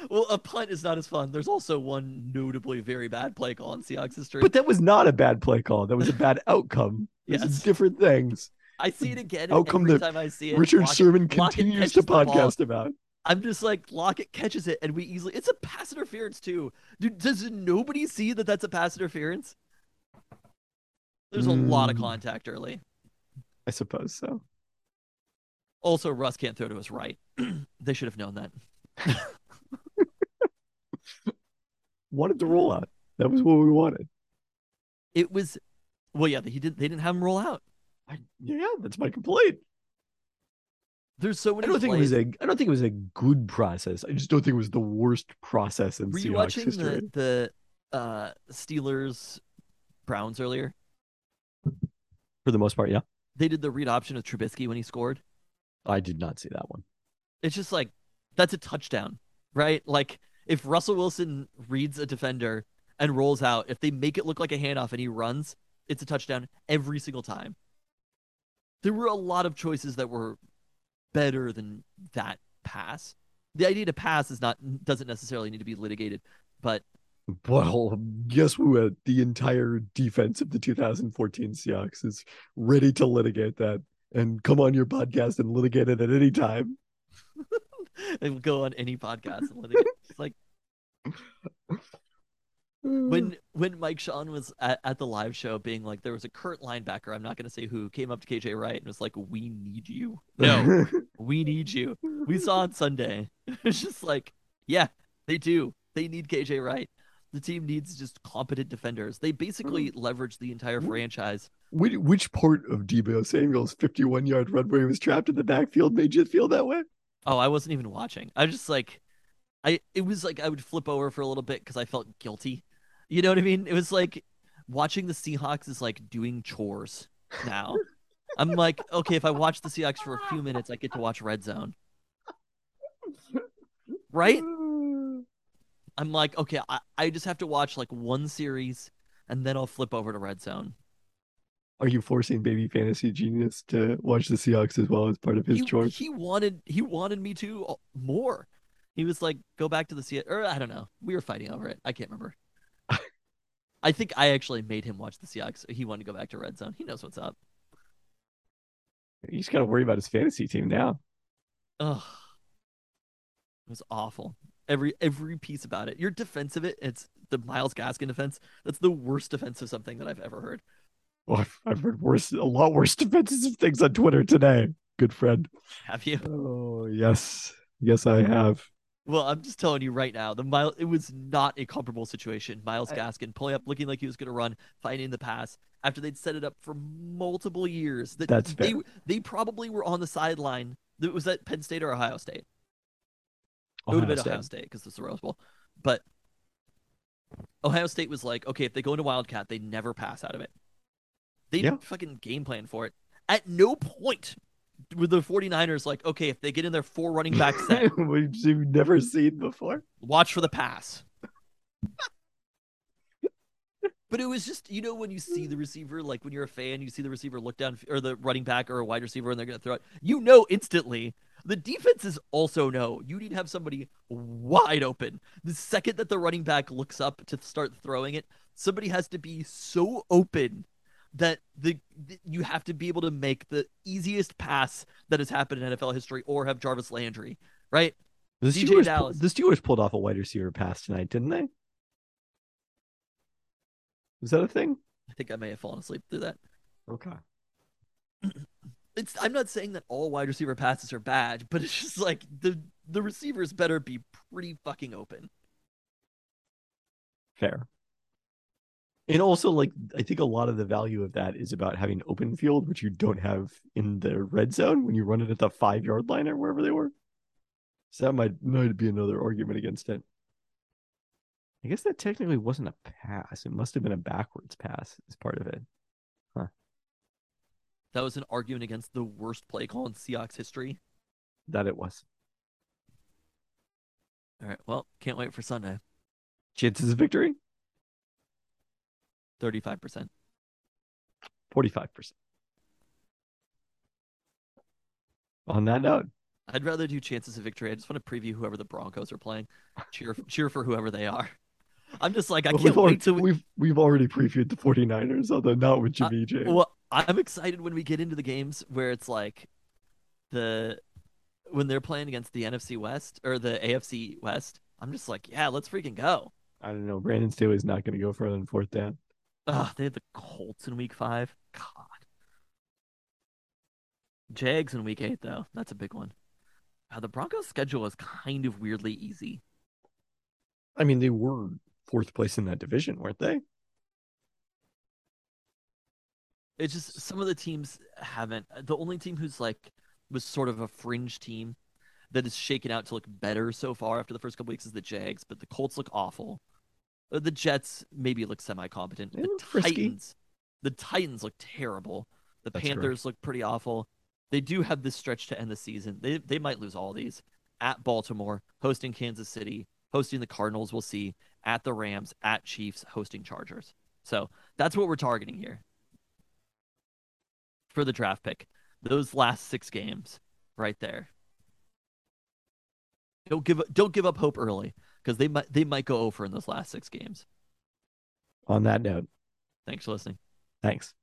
Well, a punt is not as fun. There's also one notably very bad play call in Seahawks history. But that was not a bad play call. That was a bad *laughs* outcome. Yes. is different things. I see it again Outcome every time I see it. Richard Lockett- Sherman continues to catches the ball. podcast about. I'm just like Lockett catches it, and we easily. It's a pass interference too. Dude, does nobody see that that's a pass interference? There's a lot of Mm. contact early. I suppose so. Also, Russ can't throw to his right. *clears throat* they should have known that. *laughs* Wanted to roll out. That was what we wanted. It was, well, yeah, he did. They didn't have him roll out. I, yeah, that's my complaint. There's so many. I many. don't think it was a. I don't think it was a good process. I just don't think it was the worst process in Were you Seahawks watching history. the the uh, Steelers Browns earlier? For the most part, yeah. They did the read option of Trubisky when he scored. I did not see that one. It's just like that's a touchdown, right? Like if Russell Wilson reads a defender and rolls out, if they make it look like a handoff and he runs, it's a touchdown every single time. There were a lot of choices that were better than that pass. The idea to pass is not doesn't necessarily need to be litigated, but Well, guess who? The entire defense of the 2014 Seahawks is ready to litigate that and come on your podcast and litigate it at any time. *laughs* they will go on any podcast and litigate. It's like when mm. when Mike Sean was at, at the live show being like there was a Kurt linebacker, I'm not gonna say who, came up to KJ Wright and was like, We need you. No, *laughs* we need you. We saw on Sunday. *laughs* It's just like, yeah, they do. They need KJ Wright. The team needs just competent defenders. They basically mm. leverage the entire franchise. which, which part of Deebo Samuel's 51 yard run where he was trapped in the backfield made you feel that way? Oh, I wasn't even watching. I was just like, I it was like I would flip over for a little bit because I felt guilty. You know what I mean? It was like watching the Seahawks is like doing chores now. I'm like, okay, if I watch the Seahawks for a few minutes, I get to watch Red Zone. Right? I'm like, okay, I, I just have to watch like one series and then I'll flip over to Red Zone. Are you forcing baby fantasy genius to watch the Seahawks as well as part of his he, chores? he wanted he wanted me to uh, more. He was like, "Go back to the Seattle," or I don't know. We were fighting over it. I can't remember. *laughs* I think I actually made him watch the Seahawks. He wanted to go back to red zone. He knows what's up. He's got to worry about his fantasy team now. Ugh, it was awful. Every every piece about it. Your defense of it. It's the Myles Gaskin defense. That's the worst defensive something that I've ever heard. Well, I've, I've heard worse, a lot worse *laughs* defensive things on Twitter today. Good friend. Have you? Oh yes, yes, I have. Well, I'm just telling you right now, the mile it was not a comparable situation. Miles I- Gaskin pulling up, looking like he was going to run, finding the pass after they'd set it up for multiple years. That That's they fair. they probably were on the sideline. It was at Penn State or Ohio State. It would Ohio have been State. Ohio State because it's the Rose Bowl. But Ohio State was like, okay, if they go into Wildcat, they never pass out of it. They Yeah. fucking game plan for it. At no point were the 49ers like, okay, if they get in their four running back *laughs* set, Which you've never seen before. watch for the pass. but it was just, you know, when you see the receiver, like when you're a fan, you see the receiver look down, or the running back or a wide receiver, and they're going to throw it. You know instantly. The defenses also know you need to have somebody wide open. The second that the running back looks up to start throwing it, somebody has to be so open that the th- you have to be able to make the easiest pass that has happened in NFL history, or have Jarvis Landry, right? The DJ Steelers, Dallas. the Steelers pulled off a wide receiver pass tonight, didn't they? Was that a thing? I think I may have fallen asleep through that. Okay. *clears throat* it's I'm not saying that all wide receiver passes are bad, but it's just like the the receivers better be pretty fucking open. Fair. And also, like, I think a lot of the value of that is about having open field, which you don't have in the red zone when you run it at the five yard line or wherever they were. So that might might be another argument against it. I guess that technically wasn't a pass. It must have been a backwards pass as part of it. That was an argument against the worst play call in Seahawks history. That it was. All right, well, can't wait for Sunday. Chances of victory? 35%. 45%. On that note, I'd rather do chances of victory. I just want to preview whoever the Broncos are playing. Cheer *laughs* cheer for whoever they are. I'm just like I well, can't wait already, till we we've we've already previewed the 49ers, although not with Uh, Jimmy J. Well, I'm excited when we get into the games where it's like the when they're playing against the NFC West or the AFC West. I'm just like, yeah, let's freaking go. I don't know. Brandon Staley's not going to go further than fourth down. Ugh, they had the Colts in week five. God. Jags in week eight, though. That's a big one. Uh, the Broncos' schedule is kind of weirdly easy. I mean, they were fourth place in that division, weren't they? It's just some of the teams haven't. The only team who's like was sort of a fringe team that is shaken out to look better so far after the first couple weeks is the Jags, but the Colts look awful. Uh, The Jets maybe look semi-competent. They the. Titans, the Titans look terrible. The That's Panthers look pretty awful. They do have this stretch to end the season. They they might lose all these. At Baltimore, hosting Kansas City, hosting the Cardinals, we'll see. At the Rams, at Chiefs, hosting Chargers. So that's what we're targeting here for the draft pick. Those last six games, right there. Don't give don't give up hope early because they might they might go over in those last six games. On that note, Thanks for listening. thanks.